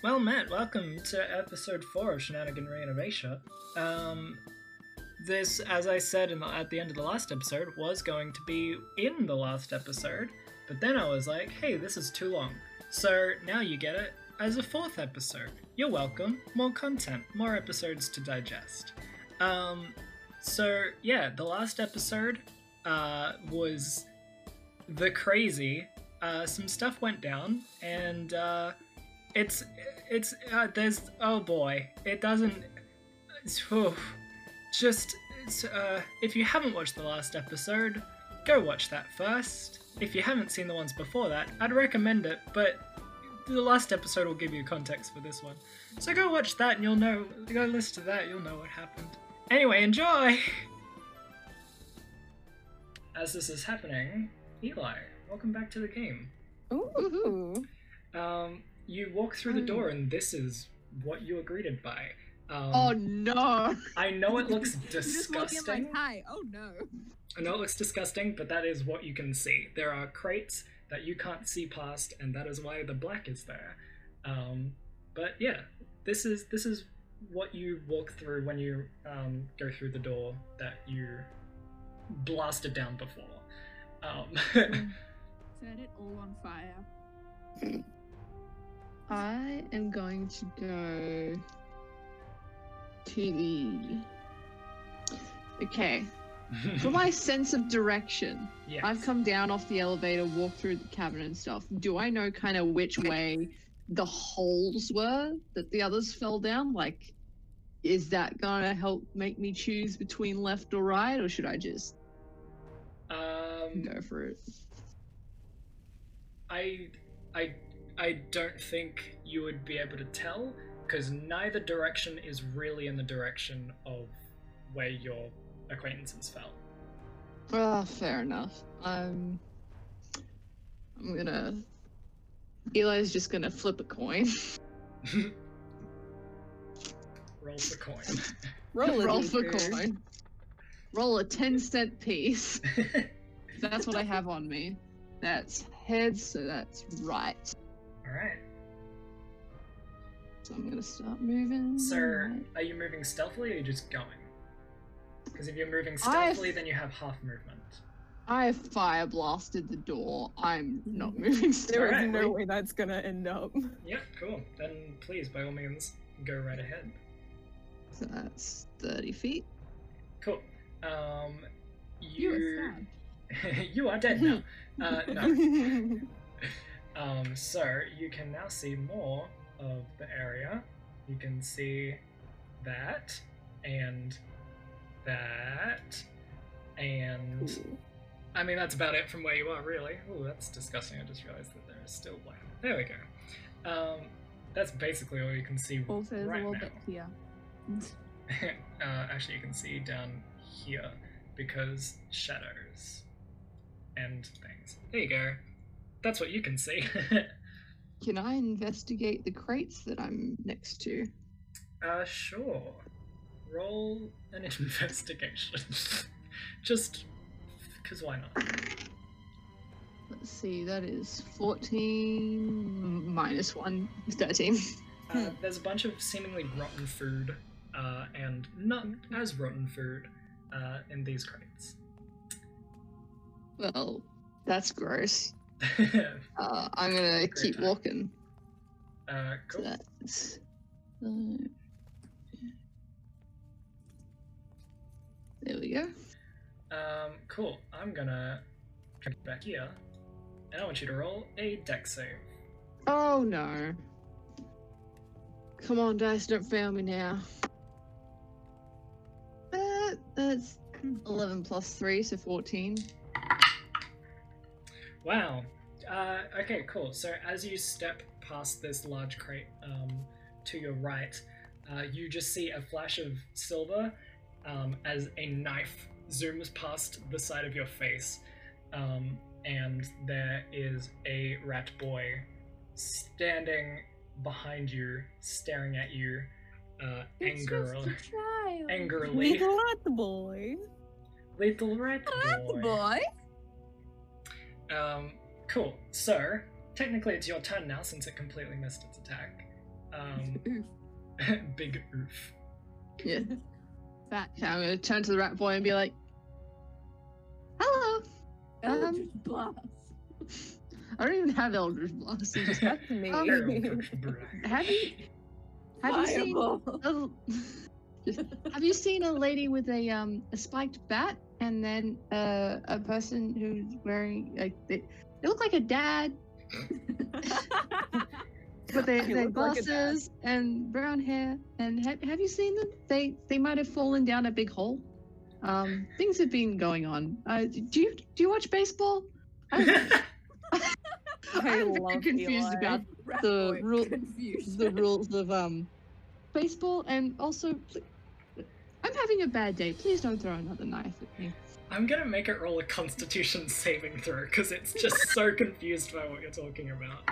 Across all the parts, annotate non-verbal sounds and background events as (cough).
Well, Matt, welcome to episode four of Shenaniganry Innovation. Um, this, as I said the, at the end of the last episode, was going to be in the last episode, but then I was like, hey, this is too long. So now you get it as a fourth episode. You're welcome. More content, more episodes to digest. Um, so yeah, the last episode uh, was the crazy. Uh, some stuff went down, and uh, it's it's uh, there's oh boy, it doesn't. It's, whew. just it's, uh, if you haven't watched the last episode, go watch that first. If you haven't seen the ones before that, I'd recommend it, but the last episode will give you context for this one. So go watch that and you'll know, go listen to that, you'll know what happened. Anyway, enjoy! As this is happening, Eli, welcome back to the game. Ooh. Um, you walk through the door and this is what you are greeted by. Um, Oh no! I know it looks (laughs) You just disgusting. like, hi. Oh no. I know it looks disgusting, but that is what you can see. There are crates that you can't see past, and that is why the black is there. Um, but yeah, this is this is what you walk through when you um, go through the door that you blasted down before. Um, (laughs) Set it all on fire. I am going to go to the. Okay, (laughs) for my sense of direction, yes. I've come down off the elevator, walked through the cabin and stuff. Do I know kind of which way the holes were that the others fell down? Like, is that gonna help make me choose between left or right, or should I just Um, go for it? I I I don't think you would be able to tell because neither direction is really in the direction of where your acquaintances fell. Ah, fair enough. Um, I'm gonna. Eli's just gonna flip a coin. (laughs) Roll the coin. Roll, Roll for coin. Roll a 10 cent piece. (laughs) That's what I have on me. That's heads, so that's right. All right. So I'm gonna stop moving. Sir, right. are you moving stealthily or are you just going? Because if you're moving I've- stealthily, then you have half movement. I fire blasted the door. I'm not (laughs) moving There is Alright. no way that's gonna end up. Yep, cool. Then please, by all means, go right ahead. So that's 30 feet. Cool. Um, You you were stabbed. you are dead now. (laughs) Uh, no. (laughs) Um, so you can now see more of the area. You can see that and that and I mean that's about it from where you are really. Oh, that's disgusting. I just realized that there is still black. There we go. Um, that's basically all you can see Also, there's right a little now. bit (laughs) here. uh, actually, you can see down here because shadows and things. There you go. That's what you can see. (laughs) Can I investigate the crates that I'm next to? uh, sure. Roll an (laughs) investigation. (laughs) Just because why not? Let's see, that is 14 minus 1 is 13. Uh, there's a bunch of seemingly rotten food uh, and not as rotten food uh, in these crates. Well, that's gross. Uh, (laughs) Uh, I'm gonna Great keep time. walking. So cool. that's. Uh, there we go. Um, cool. I'm gonna come back here, and I want you to roll a Dex save. Oh no. Come on, dice, don't fail me now. Uh, that's 11 plus 3, so 14. Wow. Uh, okay, cool. So as you step past this large crate um, to your right, uh, you just see a flash of silver um, as a knife zooms past the side of your face, um, and there is a rat boy standing behind you, staring at you, uh, It's just a child. angrily. Little rat boy. Little rat boy. Rat boy. Boy. Um, cool. So, technically it's your turn now since it completely missed its attack. Um, (laughs) Oof. (laughs) big oof. Yeah. (laughs) Fat Okay, I'm gonna turn to the rat boy and be like, "Hello." Eldritch blast. I don't even have Eldritch Blast. I just- That's me. Um, have you have you seen a, have you seen a lady with a um a spiked bat and then uh, a person who's wearing like they, they look like a dad. (laughs) But they they look like glasses and brown hair. And have, have you seen them? They they might have fallen down a big hole. Um things have been going on. Uh do you do you watch baseball? I'm, (laughs) I I'm very confused Eli. about the rule- the rules of um baseball and also I'm having a bad day. Please don't throw another knife at me. I'm gonna make it roll a Constitution saving throw because it's just so (laughs) confused by what you're talking about.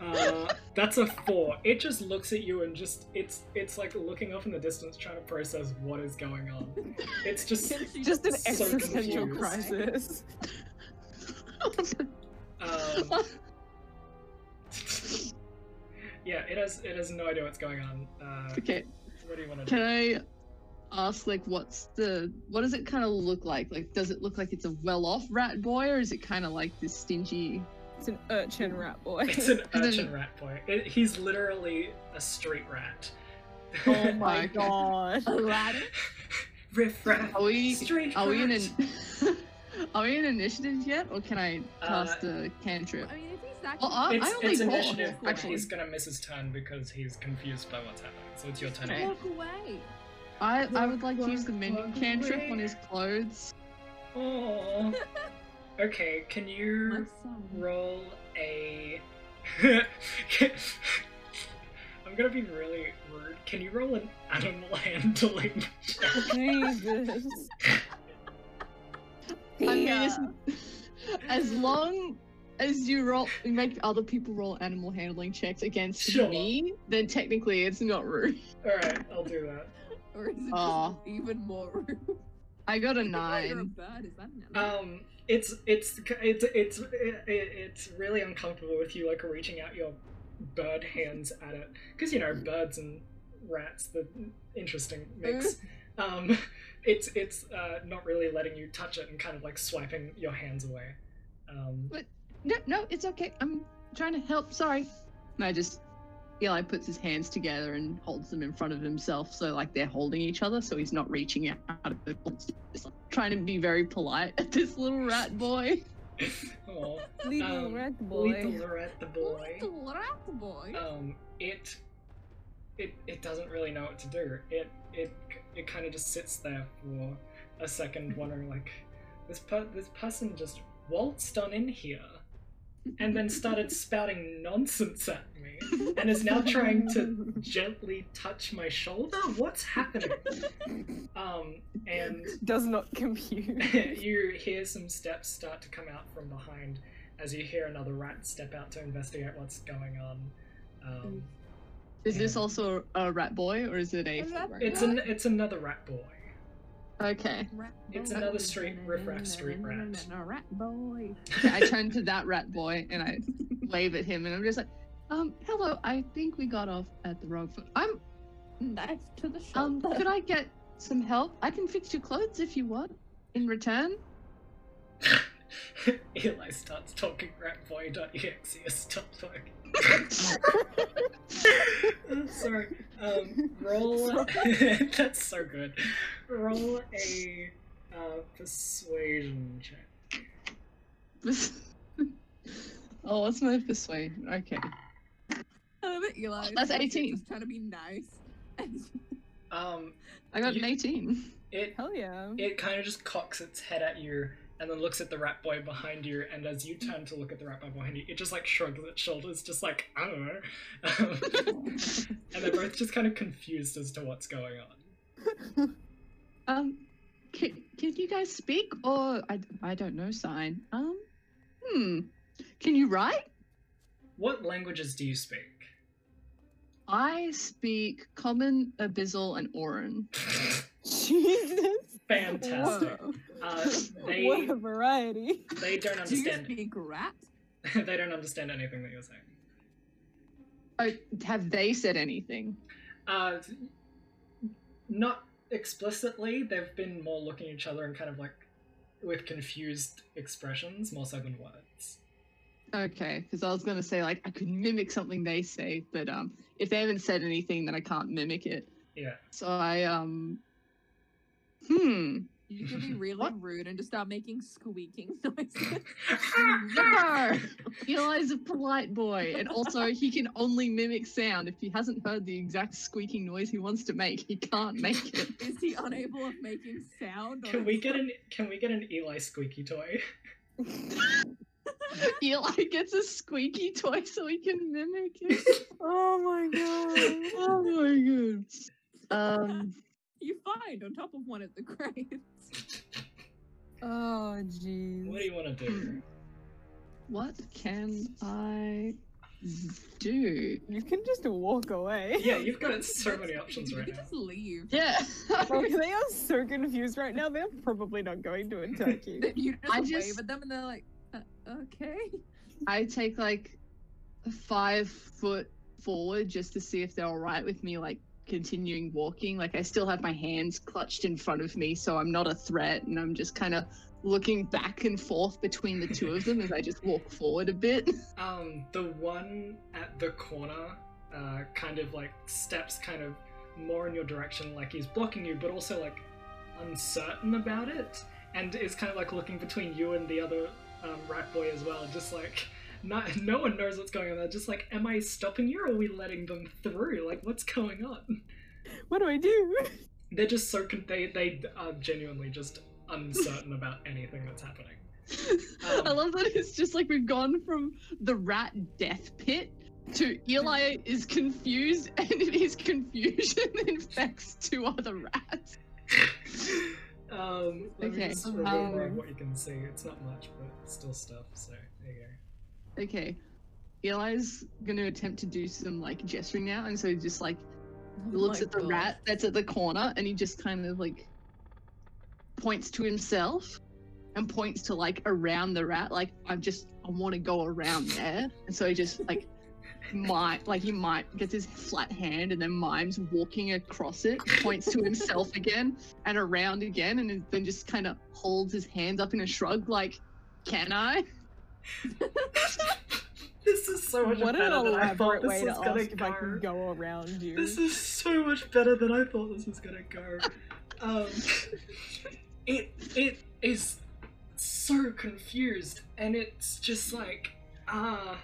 Uh, that's a four. It just looks at you and just it's it's like looking off in the distance, trying to process what is going on. It's just (laughs) Just an So existential confused. crisis. um, (laughs) yeah. It has it has no idea what's going on. Uh, okay, what do you want to can do? I ask like what's the what does it kind of look like? Like does it look like it's a well-off rat boy or is it kind of like this stingy? It's an urchin rat boy. It's an And then- urchin rat boy. It, he's literally a street rat. oh (laughs) my Okay. god. Aladdin. (laughs) Riff raff. Are we Street are we in an (laughs) are we in initiative yet or can I cast Uh, a cantrip? I mean, if he's that Well, I, It's, I only it's rolled, initiative, actually. he's gonna miss his turn because he's confused by what's happening. So it's your turn. Walk away. I, I would like to use the mending walk cantrip on his clothes. Aww. Okay, can you (laughs) roll a? (laughs) I'm gonna be really rude. Can you roll an animal handling? (laughs) check? Jesus. I mean, Yeah. as long as you roll, you make other people roll animal handling checks against Sure. me, then technically it's not rude. All right, I'll do that. Or is it just even more rude? I got a (laughs) You're a nine. bird, is that an? Um, it's it's it's it's it, it's really uncomfortable with you like reaching out your bird hands at it because you know birds and rats the interesting mix. (laughs) Um, it's it's uh, not really letting you touch it and kind of like swiping your hands away. Um, No, no, it's okay. I'm trying to help. Sorry. And I just, Eli puts his hands together and holds them in front of himself, so like they're holding each other, so he's not reaching out. Just trying to be very polite at this little rat boy. (laughs) aw, Little Um, rat boy. Little rat boy. Little rat boy. Um, it it it doesn't really know what to do. It it it kind of just sits there for a second, wondering like, this per- this person just waltzed on in here and then started spouting nonsense at me and is now trying to gently touch my shoulder. What's happening? Um, and Does not compute. (laughs) you hear some steps start to come out from behind as you hear another rat step out to investigate what's going on. Um, Is this also a rat boy or is it a? A rat full it's an it's another rat boy. Okay. It's another street- riff-raff street rat. Rat boy. Okay, I turn to that rat boy and I wave at him and I'm just like, um, hello. I think we got off at the wrong foot. I'm Knife to the um. Could I get some help? I can fix your clothes if you want. In return. (laughs) Eli starts talking ratboy.exe stop talking. Sorry. Um, roll. (laughs) That's so good. Roll a uh, persuasion check. (laughs) oh, what's my persuasion? Okay. I love it, Eli. That's He's 18. Just trying to be nice. Um, I got an 18. it Hell yeah. it kind of just cocks its head at you and then looks at the rat boy behind you and as you turn to look at the rat boy behind you it just like shrugs its shoulders just like i don't know um, (laughs) and they're both just kind of confused as to what's going on (laughs) Um, can, can you guys speak or I, I don't know sign? Um, hmm. Can you write? what languages do you speak I speak Common, Abyssal, and Auran. (laughs) Jesus. Fantastic Whoa. uh, (laughs) What a variety. they don't Do you understand speak rat? (laughs) they don't understand anything that you're saying Oh, have they said anything? Uh, not explicitly. They've been more looking at each other and kind of like with confused expressions, more so than words. Okay, because I was gonna say like I could mimic something they say, but um, if they haven't said anything, then I can't mimic it. Yeah. So I um, hmm, You could be (laughs) really What? rude and just start making squeaking (laughs) (laughs) noises. no, Eli's a polite boy, and also he can only mimic sound. If he hasn't heard the exact squeaking noise he wants to make, he can't make it. Is he unable of making sound? Can we get an Can we get an Eli squeaky toy? Eli gets a squeaky toy so he can mimic it. oh my god. oh my god. Um, You find on top of one of the (laughs) crates. (laughs) Oh jeez. What do you want to do? what can I do? You can just walk away. Yeah, you've got (laughs) so many options you right can now. just leave. Yeah. Well, they are so confused right now. They're probably not going to attack you. Then you just I wave just- at them and they're like, uh, okay. I take like five foot forward just to see if they're all right with me, like continuing walking. Like I still have my hands clutched in front of me, so I'm not a threat, and I'm just kind of looking back and forth between the two of them as I just walk forward a bit. (laughs) Um, the one at the corner, uh, kind of like steps kind of more in your direction, like he's blocking you, but also like uncertain about it, and is kind of like looking between you and the other um, rat boy as well, just like. Not, no one knows what's going on. They're just like, am I stopping you or are we letting them through? Like, what's going on? What do I do? (laughs) They're just so con- they they are genuinely just uncertain (laughs) about anything that's happening. I Um, love that it's just like we've gone from the rat death pit to Eli is confused, (laughs) and his confusion infects two other rats. um, let me Okay, just remember um, what you can see. It's not much, but it's still stuff. So there you go. Okay. Eli's gonna attempt to do some like gesturing now, and so he just like oh looks at the God. rat that's at the corner and he just kind of like points to himself and points to like around the rat like i just i want to go around there and so he just like (laughs) might like he might gets his flat hand and then mimes walking across it points to himself (laughs) again and around again and then just kind of holds his hands up in a shrug like can i (laughs) this is so much What an better than I thought this was gonna if I can go. go around you. This is so much better than I thought this was gonna go. Um, it it is so confused, and it's just like ah.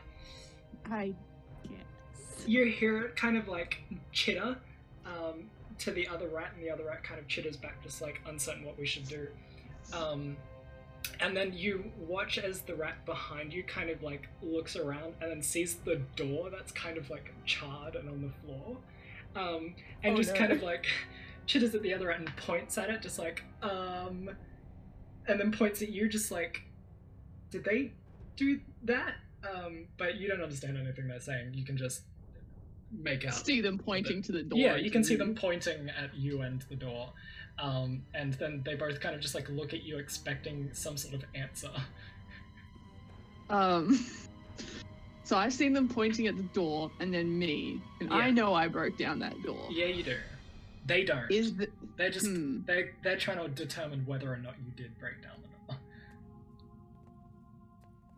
I guess. you hear it kind of like chitter um, to the other rat, and the other rat kind of chitters back, just like uncertain what we should do. Um, and then you watch as the rat behind you kind of like looks around and then sees the door that's kind of like charred and on the floor, um, and Oh, just no. kind of like chitters at the other rat and points at it, just like um, and then points at you, just like, did they do that? Um, but you don't understand anything they're saying. You can just make out. see them pointing to the door Yeah, you can see to them pointing at you and the door. Um, and then they both kind of just like look at you expecting some sort of answer. Um, so I've seen them pointing at the door and then me, and I know I broke down that door. Yeah, you do. They don't. Is the they're just hmm. they they're trying to determine whether or not you did break down the door.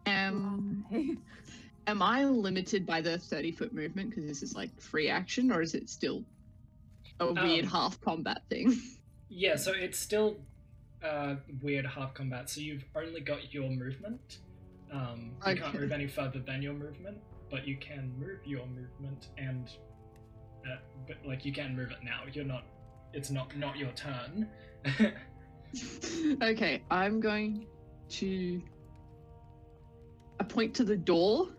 am Hey, am I limited by the thirty foot movement because this is like free action, or is it still a weird Um, half combat thing? (laughs) Yeah, so it's still uh, weird half combat. So you've only got your movement. Um, you can't move any further than your movement, but you can move your movement and, uh, but like you can move it now. You're not. It's not not your turn. (laughs) okay, I'm going to. I point to the door.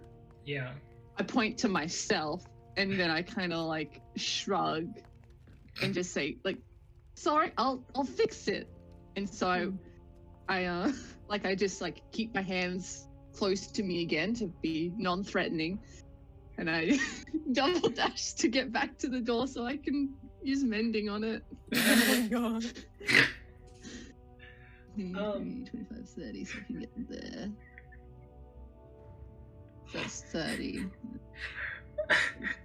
Yeah. I point to myself, and then I kind of like shrug, and just say like, "Sorry, I'll I'll fix it." And so I, I uh, (laughs) like I just like keep my hands close to me again to be non-threatening, and I (laughs) double dash to get back to the door so I can use mending on it. oh my god. (laughs) 20, Um, 25, 30, so I can get there. That's 30.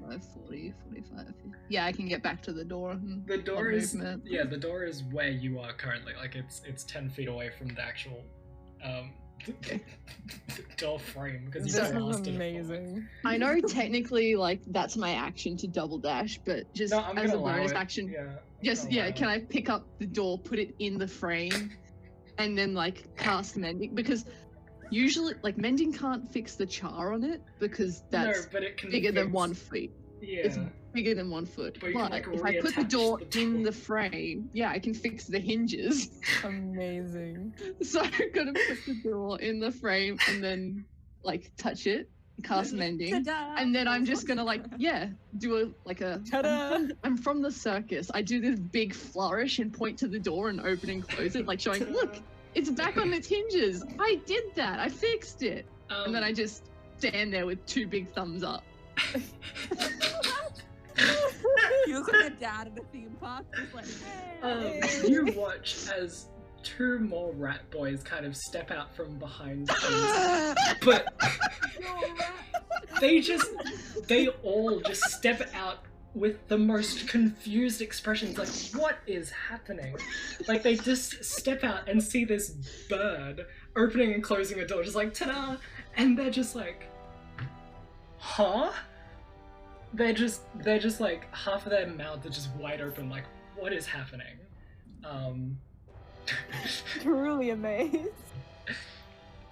25, Yeah, I can get back to the door. and The door is movement. yeah, the door is where you are currently. Like it's it's ten feet away from the actual um (laughs) door frame because you This is blasted it forward. amazing. I know technically, like that's my action to double dash, but just No, as a bonus it. action, Yeah. Just yeah, can it. I pick up the door, put it in the frame, and then like cast mending? Because usually, like mending can't fix the char on it because that's no, but it can bigger than one foot. Yeah. It's bigger than one foot. But But, can, like, if I put the door the in the frame, yeah, I can fix the hinges. (laughs) Amazing. So I'm gonna put the door in the frame and then like touch it, cast mending. Ta-da! And then I'm just gonna like, (laughs) yeah, do a like a. Ta-da! I'm, I'm from the circus. I do this big flourish and point to the door and open and close it, like showing, look, it's back on its hinges. I did that. I fixed it. Um, And then I just stand there with two big thumbs up. (laughs) He looks like a dad at a theme park, just like, Um, hey. you watch as two more rat boys kind of step out from behind things, (laughs) but You're a rat. they just they all just step out with the most confused expressions like what is happening like they just step out and see this bird opening and closing a door just like ta-da and they're just like huh they're just they're just like half of their mouth are just wide open like what is happening um (laughs) Truly amazed.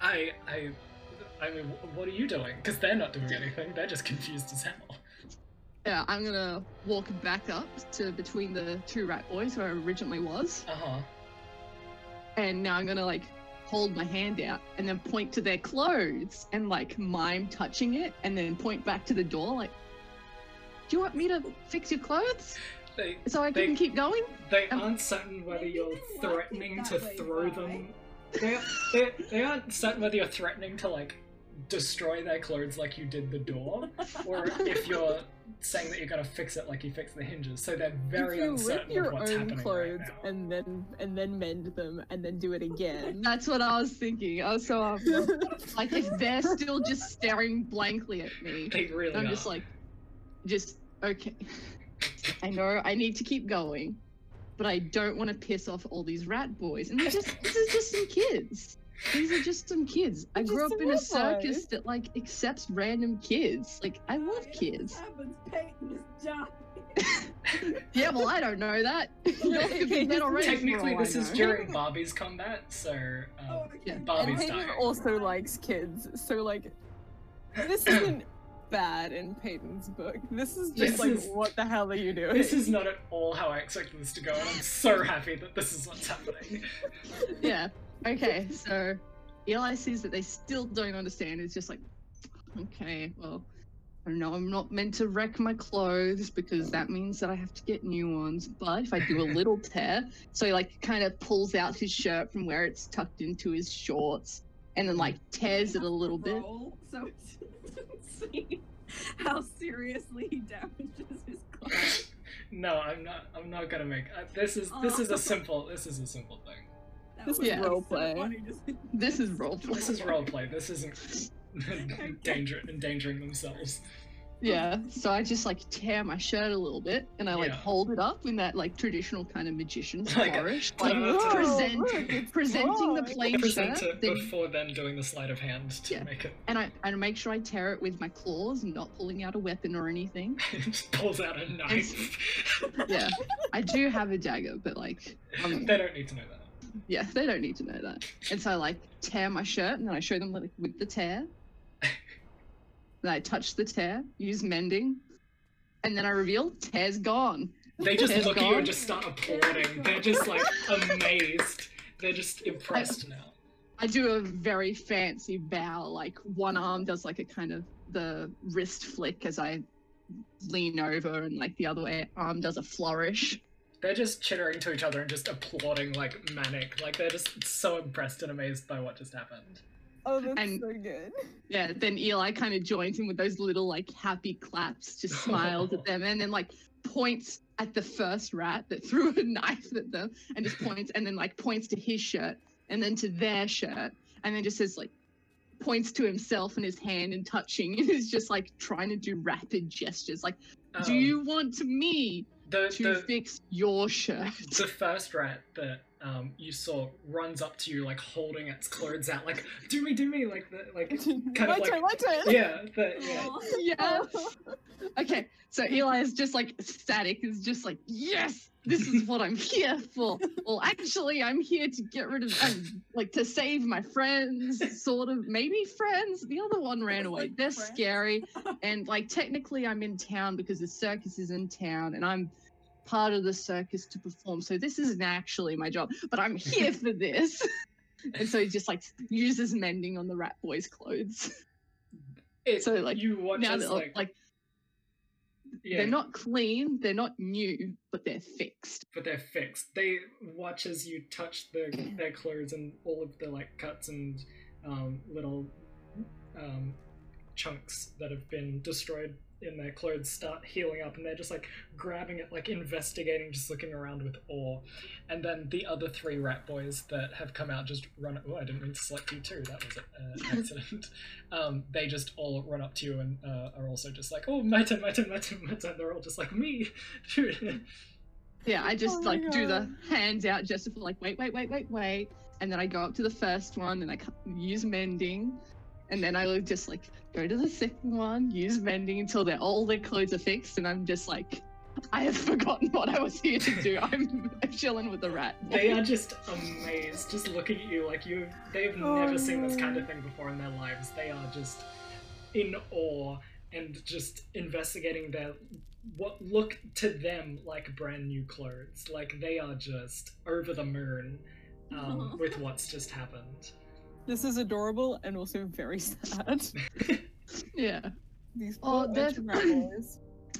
I I I mean, what are you doing? Because they're not doing anything. They're just confused as hell. Yeah, I'm gonna walk back up to between the two rat boys where I originally was. Uh huh. and now I'm gonna like hold my hand out and then point to their clothes and like mime touching it and then point back to the door like do you want me to fix your clothes They so I They- can keep going? they Um, aren't certain whether you're they like it threatening to throw them. They, they they aren't certain whether you're threatening to like destroy their clothes like you did the door, or if (laughs) you're saying that you're gonna fix it like you fixed the hinges. So they're very you uncertain rip your of what's own happening clothes right now. and then and then mend them and then do it again. That's what I was thinking. I was so (laughs) like if they're still just staring blankly at me, They really I'm are. just like just okay. I know I need to keep going, but I don't want to piss off all these rat boys. And they're just this is just some kids. These are just some kids. I grew up in a circus boys. that like accepts random kids. Like I love kids. This happens, Peyton is dying. (laughs) Yeah, well I don't know that. Yours could be dead already. Technically, this is during Barbie's combat, so um, Oh, okay. Yeah. and Barbie's Peyton dying. also likes kids, so like this (coughs) isn't bad in Peyton's book. This is just This like is- what the hell are you doing? This is not at all how I expected this to go, and I'm so happy that this is what's happening. (laughs) Yeah. Okay, so Eli sees that they still don't understand. It's just like, okay, well, I don't know I'm not meant to wreck my clothes because that means that I have to get new ones. But if I do a (laughs) little tear, so he like kind of pulls out his shirt from where it's tucked into his shorts and then like tears it a little bit. Roll, so to see how seriously he damages his clothes. No, I'm not. I'm not gonna make. Uh, this is this is Oh. a simple. This is a simple thing. That This was is so roleplay. funny to see. This is roleplay. This is roleplay. This isn't (laughs) danger endangering themselves. Yeah. So I just like tear my shirt a little bit and I like Yeah. hold it up in that like traditional kind of magician's Like flourish. (laughs) Like, Like Whoa, present, look, presenting the plain Present shirt. it Then before then doing the sleight of hand to Yeah. make it. and I and make sure I tear it with my claws, not pulling out a weapon or anything. (laughs) just pulls out a knife. (laughs) Yeah, I do have a dagger, but like, um, they don't need to know that. yeah, they don't need to know that. And so I like tear my shirt, and then I show them like with the tear. Then I touch the tear, use mending, and then I reveal tear's gone. They just Tear's look at you and just start applauding. They're just like amazed. They're just impressed now. I do a very fancy bow, like one arm does like a kind of the wrist flick as I lean over, and like the other way arm does a flourish. They're just chittering to each other and just applauding like manic. Like they're just so impressed and amazed by what just happened. Oh, that's And- so good. Yeah, then Eli kind of joins in with those little like happy claps, just smiles at them, and then like points at the first rat that (laughs) threw a knife at them, and just points, and then like points to his shirt, and then to their shirt, and then just says like, points to himself and his hand and touching and is just like trying to do rapid gestures. Like, do Um, you want me the, to the, fix your shirt? the first rat that um you saw runs up to you like holding its clothes out like do me do me like the like (laughs) kind my of like turn, my turn. (laughs) yeah the, yeah Aw. (laughs) yeah. Okay, so Eli is just like static, is just like, yes, this is what I'm here for. Well, actually, I'm here to get rid of, um, like, to save my friends, sort of, maybe friends. The other one ran away. Like They're friends? scary. And, like, technically, I'm in town because the circus is in town and I'm part of the circus to perform. So this isn't actually my job, but I'm here for (laughs) this. (laughs) and so he just, like, uses mending on the rat boy's clothes. it, So, like, you watch now as that, like, like yeah, they're not clean, they're not new, but they're fixed. but they're fixed they watch as you touch the their clothes and all of the like cuts and um little um chunks that have been destroyed in their clothes start healing up and they're just like grabbing it like investigating just looking around with awe. And then the other three rat boys that have come out just run oh i didn't mean to select you too that was an (laughs) accident. Um they just all run up to you and uh, are also just like oh my turn my turn my turn my turn. They're all just like me. (laughs) Yeah, I just Oh like do the hands out just for like wait, wait, wait, wait, wait, and then I go up to the first one and I use mending, and then I will just like go to the second one, use mending until they're all their clothes are fixed, and I'm just like, I have forgotten what I was here to do. I'm, (laughs) I'm chilling with the rat. They are just amazed, just looking at you like you. They've Oh, never seen this kind of thing before in their lives. They are just in awe and just investigating their what look to them like brand new clothes. Like they are just over the moon um, (laughs) with what's just happened. This is adorable and also very (laughs) sad. yeah. These Oh, poor they're- urchin rat boys.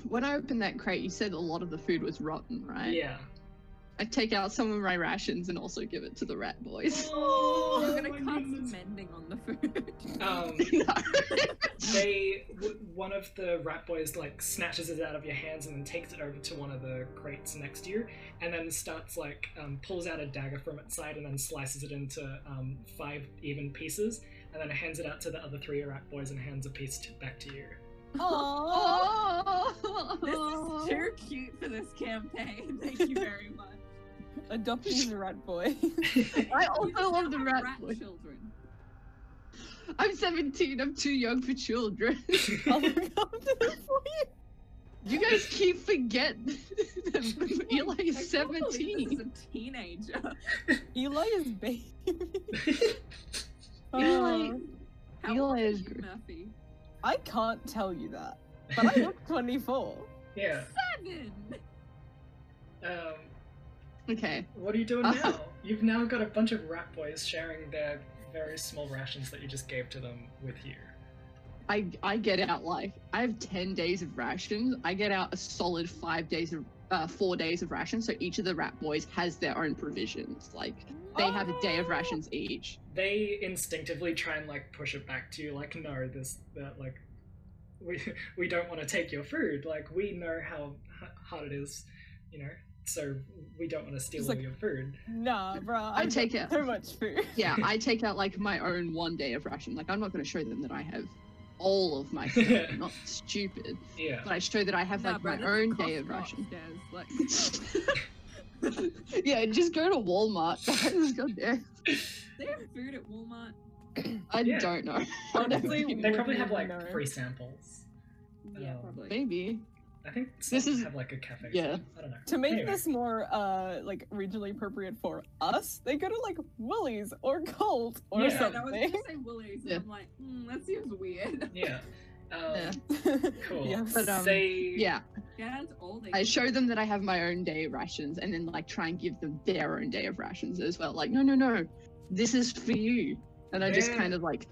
When I opened that crate, you said a lot of the food was rotten, right? Yeah. I take out some of my rations and also give it to the rat boys. Oh, I'm gonna my cast goodness. mending on the food. (laughs) Um, (laughs) they w- one of the rat boys like snatches it out of your hands and then takes it over to one of the crates next to you and then starts like um, pulls out a dagger from its side and then slices it into um, five even pieces and then hands it out to the other three rat boys and hands a piece to, back to you Aww. (laughs) This is too cute for this campaign. Thank you very much. Adoptees a rat boy. (laughs) I also just love the have rat rat boy. children. I'm 17. I'm too young for children. (laughs) I'll look after them for you. you guys keep forget that (laughs) Eli is can't 17. He's a teenager. Eli is baby. Eli- How Eli old are is you, gr- Murphy? I can't tell you that, but I look 24. yeah Seven. um, Okay. what are you doing Uh, now you've now got a bunch of rat boys sharing their very small rations that you just gave to them with you I I get out like I have 10 days of rations. I get out a solid five days of uh, four days of rations. So each of the rat boys has their own provisions. Like they have a day of Oh. rations each. they instinctively try and like push it back to you like no this that like we (laughs) we don't want to take your food like we know how h- hard it is you know so we don't want to steal Just all like- your food Nah, (laughs) bro. I I've take got it- so much food. (laughs) Yeah, I take out like my (laughs) own one day of ration. Like I'm not going to show them that I have all of my food. I'm not stupid, yeah but I show that I have Nah, like bro, my own day of ration. upstairs, Like, yeah, just go to Walmart, guys. God damn. they have food at Walmart. (clears throat) I Yeah. don't know. Honestly, they probably have like No. free samples Yeah, Oh. probably. Maybe. I think This is- have like a cafe yeah. i don't know To make Anyway. this more uh like regionally appropriate for us, they go to like Woolies or Coles or Yeah. Yeah, I was gonna say Woolies, and Yeah. I'm like, mm, that seems weird. (laughs) yeah um, Yeah. cool (laughs) Yes. But, um, they Yeah, Yeah, it's all I show them that I have my own day of rations, and then like try and give them their own day of rations as well. Like, no, no, no, this is for you. And I just kind of like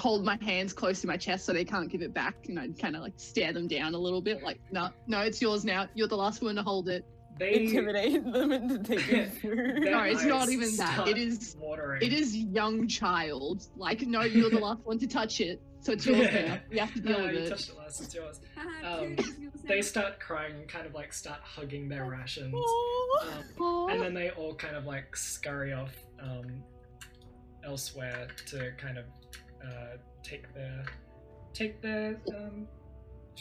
hold my hands close to my chest so they can't give it back, and I kind of like stare them down a little bit, like, no, no, it's yours now. You're the last one to hold it. they Intimidate them into (laughs) taking food. Their No, it's not even that. It is- watering It is young child. Like, no, you're the last one to touch it, so it's yours now. (laughs) You have to deal Ah, with you it. touched it last it's yours Um, it's yours they start crying and kind of like start hugging their rations um, and then they all kind of like scurry off um, elsewhere to kind of uh, take their take their um,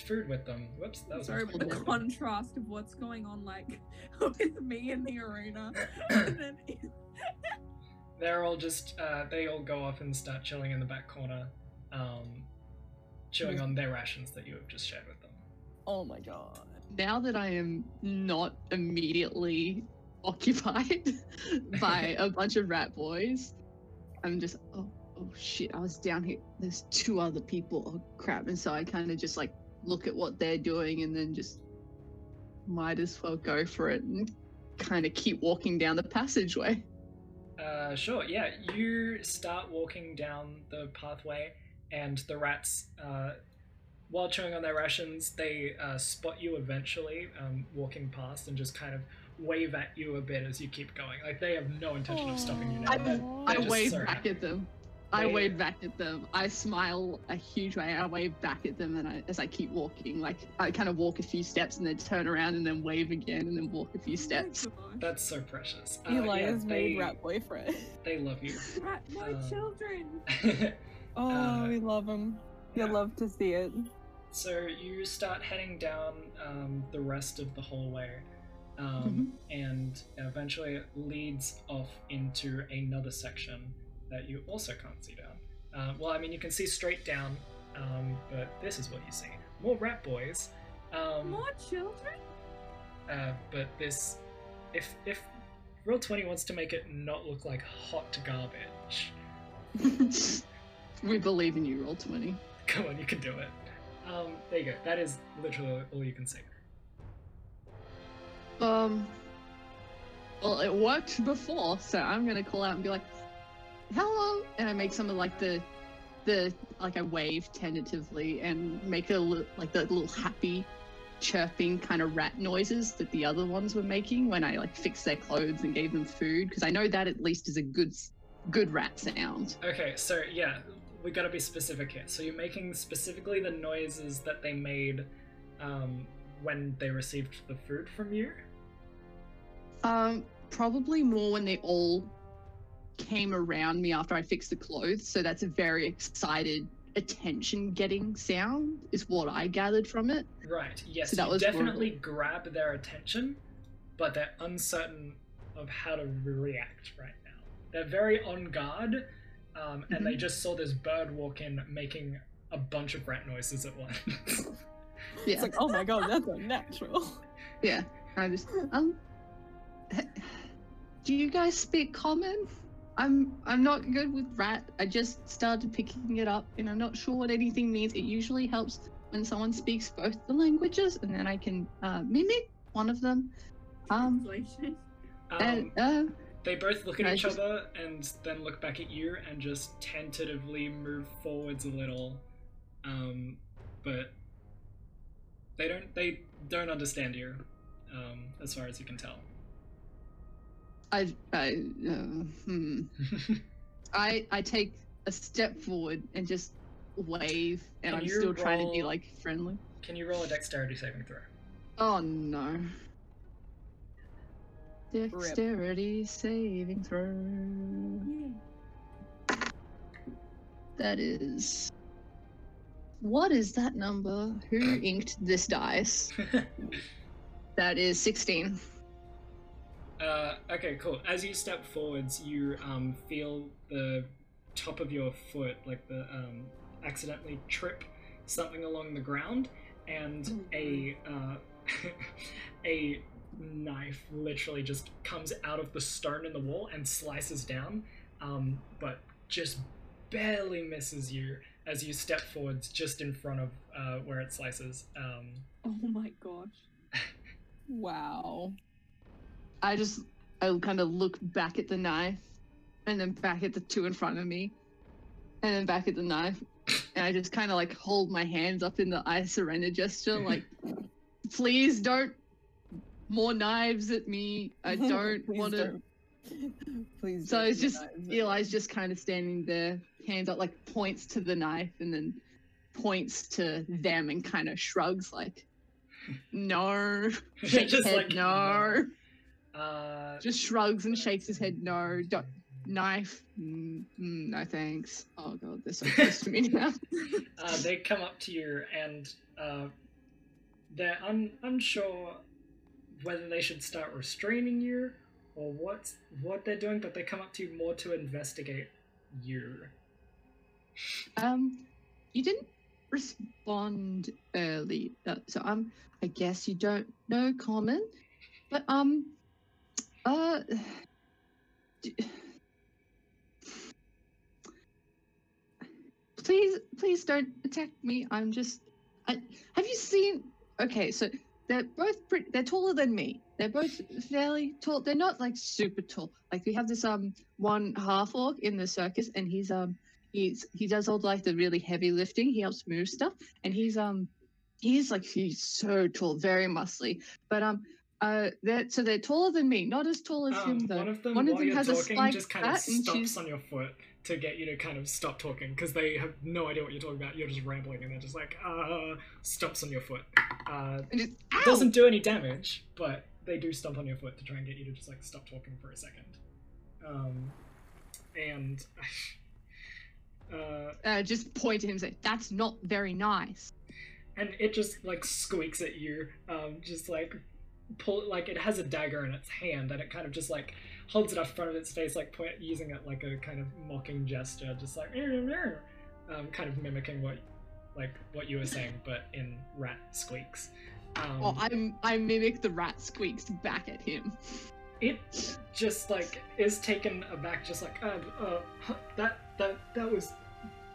food with them. Whoops, that was Sorry my about the contrast of what's going on, like (laughs) with me in the arena, then (laughs) They're all just uh, they all go off and start chilling in the back corner, um, chewing on their rations that you have just shared with them. Oh my god. now that I am not immediately (laughs) occupied by a bunch of rat boys, I'm just oh oh shit, I was down here. There's two other people. Oh crap. And so I kind of just like look at what they're doing and then just might as well go for it and kind of keep walking down the passageway. Uh, sure. Yeah, you start walking down the pathway, and the rats, uh, while chewing on their rations, they uh, spot you eventually um, walking past and just kind of wave at you a bit as you keep going. Like they have no intention of stopping you now. I- I wave so back happy. at them. I They- wave back at them. I smile a huge way. I wave back at them, and I, as I keep walking, like I kind of walk a few steps and then turn around and then wave again and then walk a few steps. Oh. That's so precious. Uh, Eli yeah, has they, made rat boyfriend. (laughs) they love you. Rat my Um, children. (laughs) Oh, Uh, we love them. You'll yeah. love to see it. So you start heading down um, the rest of the hallway, um, and eventually it leads off into another section that you also can't see down. Uh, well, I mean, you can see straight down, um, but this is what you see: more rat boys. Um, More children? uh, but this, if if Roll20 wants to make it not look like hot garbage, we believe in you, Roll20. come on, you can do it. Um, there you go. That is literally all you can see. Um. Well, it worked before, so I'm gonna call out and be like, "Hello," and I make some of like the, the like I wave tentatively and make a li- like the little happy, chirping kind of rat noises that the other ones were making when I like fixed their clothes and gave them food, because I know that at least is a good, good rat sound. Okay, so yeah, we gotta be specific here. So you're making specifically the noises that they made um, when they received the food from you. Um, probably more when they all came around me after I fixed the clothes. So that's a very excited, attention-getting sound, is what I gathered from it. Right. Yes, So that you was definitely grab their attention, but they're uncertain of how to react right now. They're very on guard, um, and they just saw this bird walk in, making a bunch of rat noises at once. Yeah, (laughs) It's like, oh my god, that's unnatural. yeah. I just um. Do you guys speak common? I'm I'm not good with rat. I just started picking it up, and I'm not sure what anything means. It usually helps when someone speaks both the languages, and then I can uh, mimic one of them. Um, Translation. um, uh, they both look at I each just- other and then look back at you and just tentatively move forwards a little, um, but they don't they don't understand you, um, as far as you can tell. I I uh, hmm. (laughs) I I take a step forward and just wave, and Can I'm you still trying to be like friendly. Can you roll a dexterity saving throw? Oh no. Dexterity saving throw. That is. What is that number? Who inked this dice? (laughs) That is 16. Uh, okay, cool. As you step forwards, you um, feel the top of your foot, like the um, accidentally trip something along the ground, and a uh, (laughs) a knife literally just comes out of the stone in the wall and slices down, um, but just barely misses you as you step forwards just in front of uh, where it slices. Um, Oh my gosh. (laughs) Wow. I just. I kind of look back at the knife, and then back at the two in front of me, and then back at the knife, and I just kind of like hold my hands up in the I surrender gesture, (laughs) like, please don't more knives at me. I (laughs) don't want to. don't. Please. So don't it's just knives at Eli's just kind of standing there, hands up, like points to the knife, and then points to them and kind of shrugs, like, no, shakes (laughs) Just head, like, no. Uh, Just shrugs and shakes his head, no. Don't knife. Mm, mm, no thanks. Oh god, they're so close to me now. (laughs) Uh, they come up to you and uh, they're un- unsure whether they should start restraining you or what what they're doing, but they come up to you more to investigate you. Um, you didn't respond early, uh, so um, I guess you don't know common, but um, uh, please, please don't attack me. I'm just. I, have you seen? Okay, so they're both pretty. They're taller than me. They're both fairly tall. They're not like super tall. Like we have this um one half orc in the circus, and he's um he's he does all like the really heavy lifting. He helps move stuff, and he's um he's like he's so tall, very muscly. But um uh they're so they're taller than me, not as tall as Um, him though. one of them, One of them has a talking, spiked just kind of stops she's- on your foot to get you to kind of stop talking because they have no idea what you're talking about. You're just rambling, and they're just like, uh, stops on your foot. Uh, just, doesn't do any damage, but they do stomp on your foot to try and get you to just like stop talking for a second. Um, and (sighs) uh, uh, just point at him and say, "That's not very nice." and it just like squeaks at you um just like pull like it has a dagger in its hand and it kind of just like holds it up in front of its face like point, using it like a kind of mocking gesture just like um kind of mimicking what like what you were saying but in rat squeaks um, Oh, I'm I mimic the rat squeaks back at him. it just like is taken aback just like uh, uh that that that was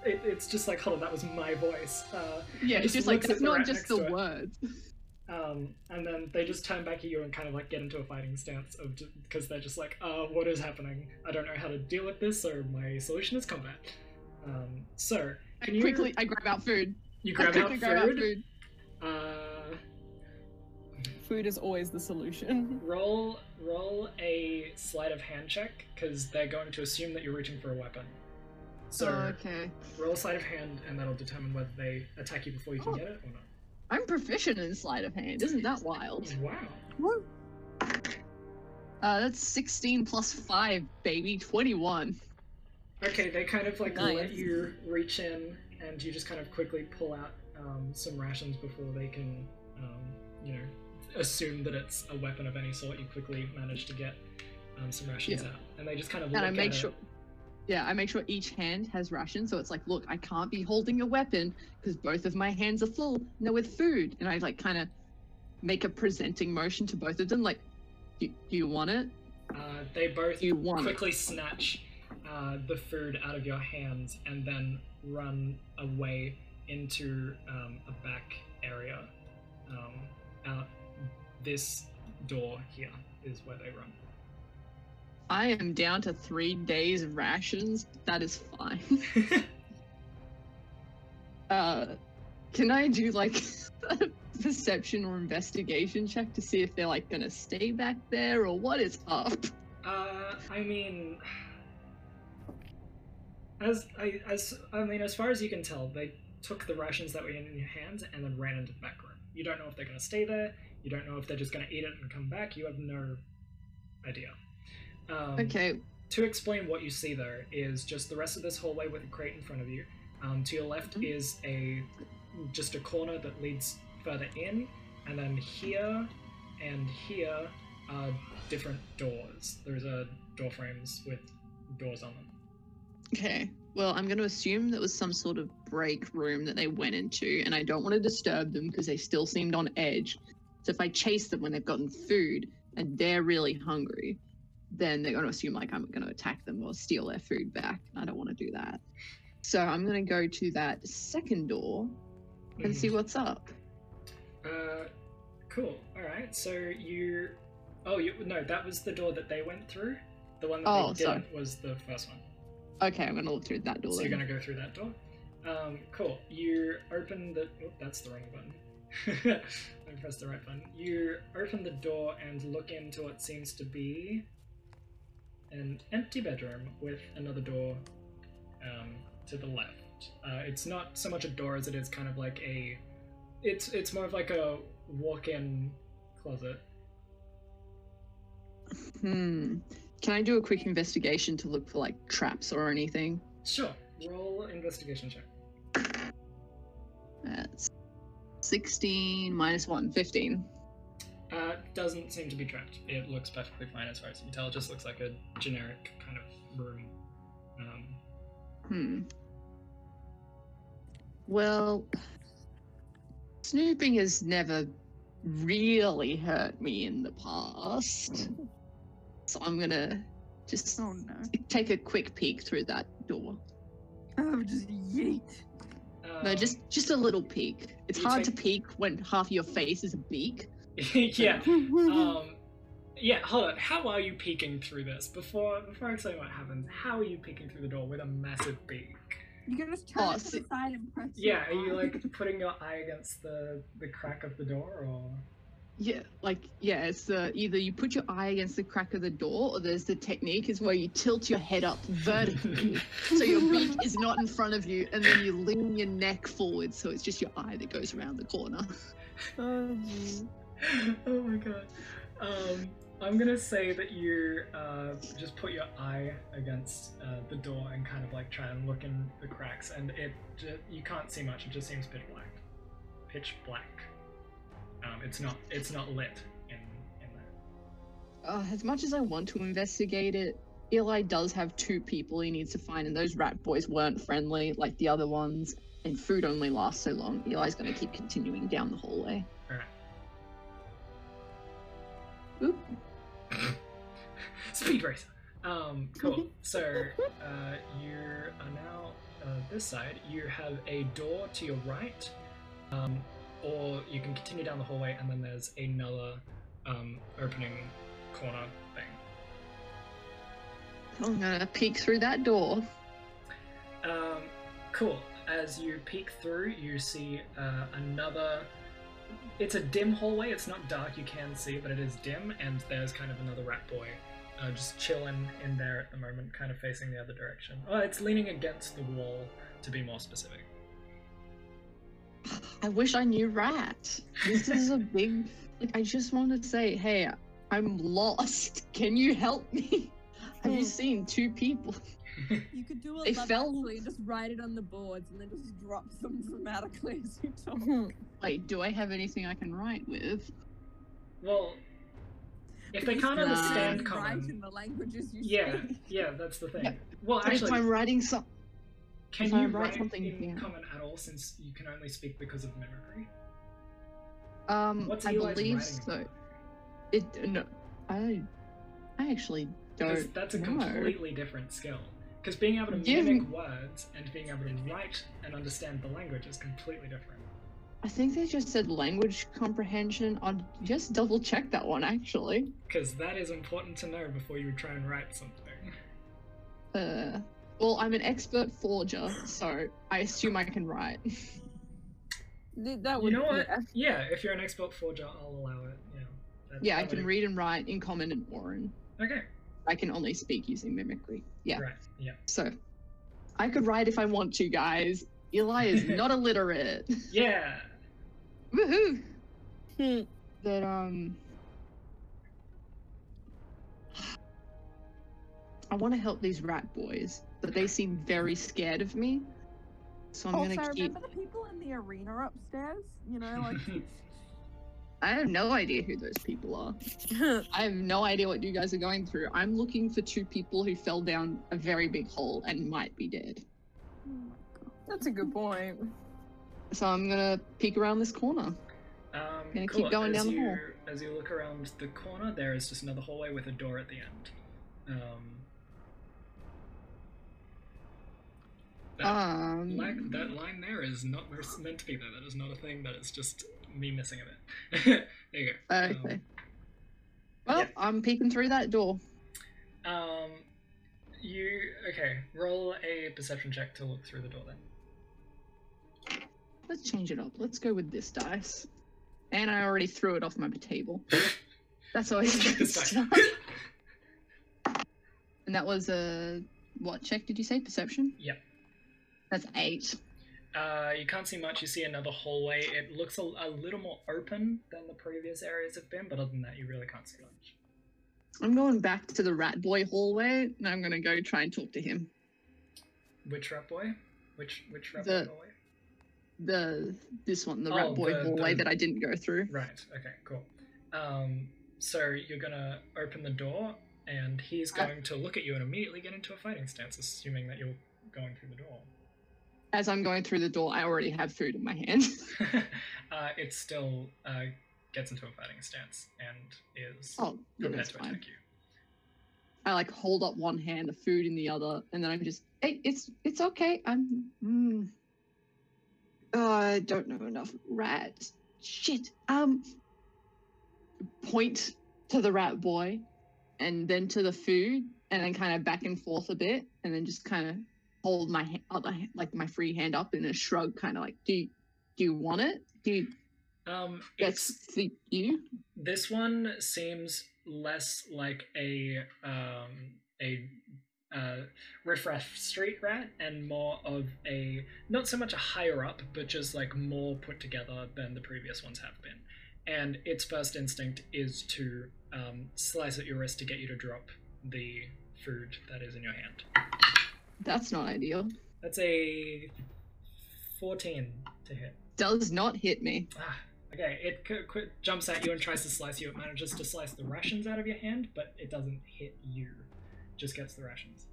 it, it's just like hold on that was my voice uh Yeah, it's just just like that's not just the it. words. Um, and then they just turn back at you and kind of like get into a fighting stance of because they're just like, uh, what is happening? I don't know how to deal with this, so my solution is combat. Um, so I can you quickly I grab out food. you I grab out quickly grab out food? food. Uh, Food is always the solution. (laughs) roll roll a sleight of hand check because they're going to assume that you're reaching for a weapon. So Oh, okay. roll a sleight of hand, and that'll determine whether they attack you before you can Oh. get it or not. I'm proficient in sleight of hand. Isn't that wild? Wow. Uh, that's 16 plus 5, baby. 21. Okay, they kind of like let you reach in, and you just kind of quickly pull out um, some rations before they can, um, you know, assume that it's a weapon of any sort. You quickly manage to get um, some rations Yeah. out, and they just kind of And look I make at sure. it. Yeah, I make sure each hand has rations, so it's like, look, I can't be holding a weapon because both of my hands are full. and they're with food, and I like kind of make a presenting motion to both of them, like, do, do you want it? Uh, they both Do you want it? quickly snatch uh, the food out of your hands and then run away into um, a back area. Um, out this door here is where they run. I am down to three days of rations. That is fine. (laughs) uh, can I do like (laughs) a perception or investigation check to see if they're like gonna stay back there or what is up? Uh, I mean, as I as I mean, as far as you can tell, they took the rations that were in your hands and then ran into the back room. You don't know if they're going to stay there. You don't know if they're just going to eat it and come back. You have no idea. Um, Okay, To explain what you see there is just the rest of this hallway with a crate in front of you. Um, to your left Mhm. is a just a corner that leads further in, and then here and here are different doors. There's a door frames with doors on them. okay. Well, I'm gonna assume that was some sort of break room that they went into, and I don't want to disturb them because they still seemed on edge. So if I chase them when they've gotten food and they're really hungry, then they're going to assume like I'm going to attack them or steal their food back. I don't want to do that. So I'm going to go to that second door and Mhm. see what's up. Uh, cool. All right. So you, oh, you no, that was the door that they went through. The one that Oh, they sorry. didn't was the first one. Okay, I'm going to look through that door. So you're gonna go through that door. Um, cool. You open the. Oh, that's the wrong button. (laughs) I pressed the right button. You open the door and look into what seems to be an empty bedroom with another door um, to the left. Uh, it's not so much a door as it is kind of like a. It's it's more of like a walk-in closet. Hmm. can I do a quick investigation to look for like traps or anything? Sure. Roll investigation check. That's 16 minus 1, 15. Uh, doesn't seem to be trapped. It looks perfectly fine as far as you can tell. It just looks like a generic kind of room. Um, Hmm. Well, snooping has never really hurt me in the past. So I'm gonna just Oh no. take a quick peek through that door. Oh, just yeet. No, um, just just a little peek. It's you hard to peek when half your face is a beak. (laughs) yeah. (laughs) Um, yeah. Hold on. How are you peeking through this? Before before I explain what happens, how are you peeking through the door with a massive beak? You can just turn Oh, it to the side and press. your Yeah. Are you eye. like putting your eye against the the crack of the door, or? Yeah, like yeah, it's uh, either you put your eye against the crack of the door, or there's the technique is where you tilt your head up vertically, so your (laughs) beak is not in front of you, and then you lean your neck forward, so it's just your eye that goes around the corner. Oh, gee. (laughs) oh my god. Um, I'm gonna say that you uh, just put your eye against uh, the door and kind of like try and look in the cracks, and it you can't see much. It just seems pitch black. Pitch black. Um, it's not it's not lit. Uh, as much as I want to investigate it, Eli does have two people he needs to find, and those rat boys weren't friendly like the other ones, and food only lasts so long. Eli's gonna keep continuing down the hallway. Oop. (laughs) Speed racer. Um, cool. (laughs) So uh, you are now uh, this side. You have a door to your right, um, or you can continue down the hallway, and then there's another um, opening corner thing. I'm gonna peek through that door. Um, cool. As you peek through, you see uh, another. It's a dim hallway. It's not dark. You can see, but it is dim, and there's kind of another rat boy, uh, just chilling in there at the moment, kind of facing the other direction. Oh, it's leaning against the wall, to be more specific. I wish I knew rat. This is a big. Like, I just wanted to say, hey, I'm lost. Can you help me? (laughs) Have you seen two people? You could do a They love fell- actually, just write it on the boards and then just drop them (laughs) dramatically as you talk. (laughs) Wait, do I have anything I can write with? Well, if they can't understand Write common, in the languages you yeah, speak. yeah, that's the thing. Yeah. Well, But if I'm writing some, can you write write something in down- common at all, since you can only speak because of mimicry? um, What's I Eli's believe so. It no, I, I actually don't that's a know. completely different skill. Because being able to Give mimic me- words and being able to write and understand the language is completely different. I think they just said language comprehension. I'll just double check that one actually. Because that is important to know before you try and write something. Uh, well, I'm an expert forger, so I assume I can write. (laughs) Th- That You know what? yeah. Yeah, if you're an expert forger, I'll allow it. Yeah. that- yeah, I can would- read and write in common and Auran. Okay. I can only speak using mimicry. Yeah. Right. Yeah. So, I could write if I want to, guys. Eli is (laughs) not illiterate. Yeah. Woohoo! Hmm. That um, I want to help these rat boys, but they seem very scared of me. So I'm also, gonna keep. remember the people in the arena upstairs? You know, like (laughs) I have no idea who those people are. (laughs) I have no idea what you guys are going through. I'm looking for two people who fell down a very big hole and might be dead. Oh. That's a good point. So I'm gonna peek around this corner. Um, Gonna cool. keep going as down the hall. As you look around the corner, there is just another hallway with a door at the end. Um, that, Um, like, that line there is not meant to be there. That is not a thing. That is just me missing a bit. (laughs) there you go. okay. Well, yeah. I'm peeking through that door. Um, um, you okay? Roll a perception check to look through the door then. Let's change it up. Let's go with this dice. And I already threw it off my table. That's always good start. And that was a what check did you say? Perception? Yep. That's eight. Uh, you can't see much. You see another hallway. It looks a, a little more open than the previous areas have been, but other than that, you really can't see much. I'm going back to the rat boy hallway, and I'm gonna go try and talk to him. Which rat boy? Which which rat The- boy? The this one, the Oh, rat boy the- hallway the- that I didn't go through. Right. Okay. Cool. Um, so you're gonna open the door, and he's Uh, going to look at you and immediately get into a fighting stance, assuming that you're going through the door. As I'm going through the door, I already have food in my hand. (laughs) (laughs) uh, it still uh, gets into a fighting stance and is oh, prepared to fine. attack you. I like hold up one hand, the food in the other, and then I'm just, hey, it's it's okay. I'm, mm, oh, I don't know enough rat shit. Um, point to the rat boy, and then to the food, and then kind of back and forth a bit, and then just kind of hold my other like my free hand up in a shrug, kind of like, do you, do you want it? Do you, Um, it's that's for you? this one seems less like a um, a uh, riffraff street rat and more of a not so much a higher up, but just like more put together than the previous ones have been. And its first instinct is to um, slice at your wrist to get you to drop the food that is in your hand. That's not ideal. That's a fourteen to hit. Does not hit me. Ah, okay, it qu- qu- jumps at you and tries to slice you. It manages to slice the rations out of your hand, but it doesn't hit you. Just gets the rations.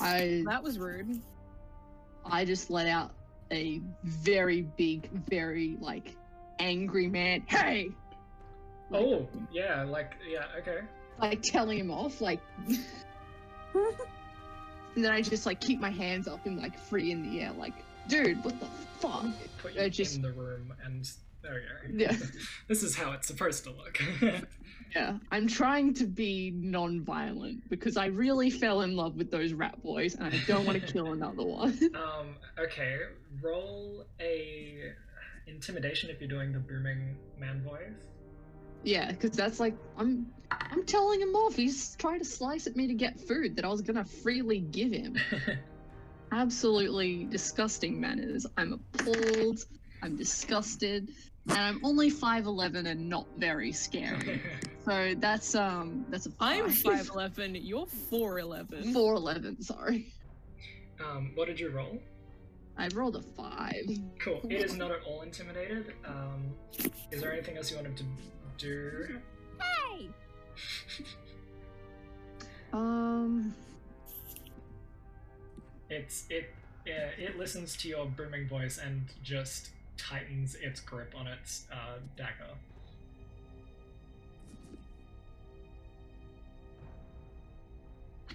I That was rude. I just let out a very big, very like angry man. Hey, Like- oh, yeah, like, yeah, okay. like telling him off, like. (laughs) and then I just like keep my hands up and like free in the air, like, dude, what the fuck? Put I you just- in the room, and there we go. Yeah. (laughs) this is how it's supposed to look. (laughs) Yeah, I'm trying to be non-violent because I really fell in love with those rat boys, and I don't want to kill (laughs) another one. um, okay, roll a intimidation if you're doing the booming man voice. Yeah, because that's like I'm. I'm telling him off. He's trying to slice at me to get food that I was gonna freely give him. (laughs) absolutely disgusting manners. I'm appalled. I'm disgusted. And I'm only 5'11 and not very scary. (laughs) So that's um that's a I'm (laughs) 5'11, you're 4'11. 4'11, sorry. um, what did you roll? I rolled a five. Cool. It is not at all intimidated. Um, is there anything else you wanted to do? Hey! Um It's it uh, it listens to your booming voice and just tightens its grip on its uh, dagger.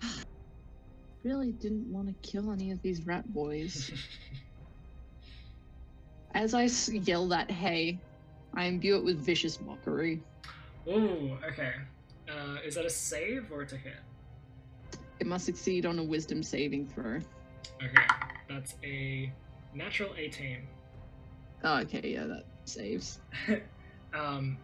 (sighs) really didn't want to kill any of these rat boys. (laughs) As I yell that hey, I imbue it with vicious mockery. Ooh, okay. Uh, is that a save or to hit? It must succeed on a wisdom saving throw. Okay, that's a natural 18. Oh, okay, yeah, that saves. (laughs) um,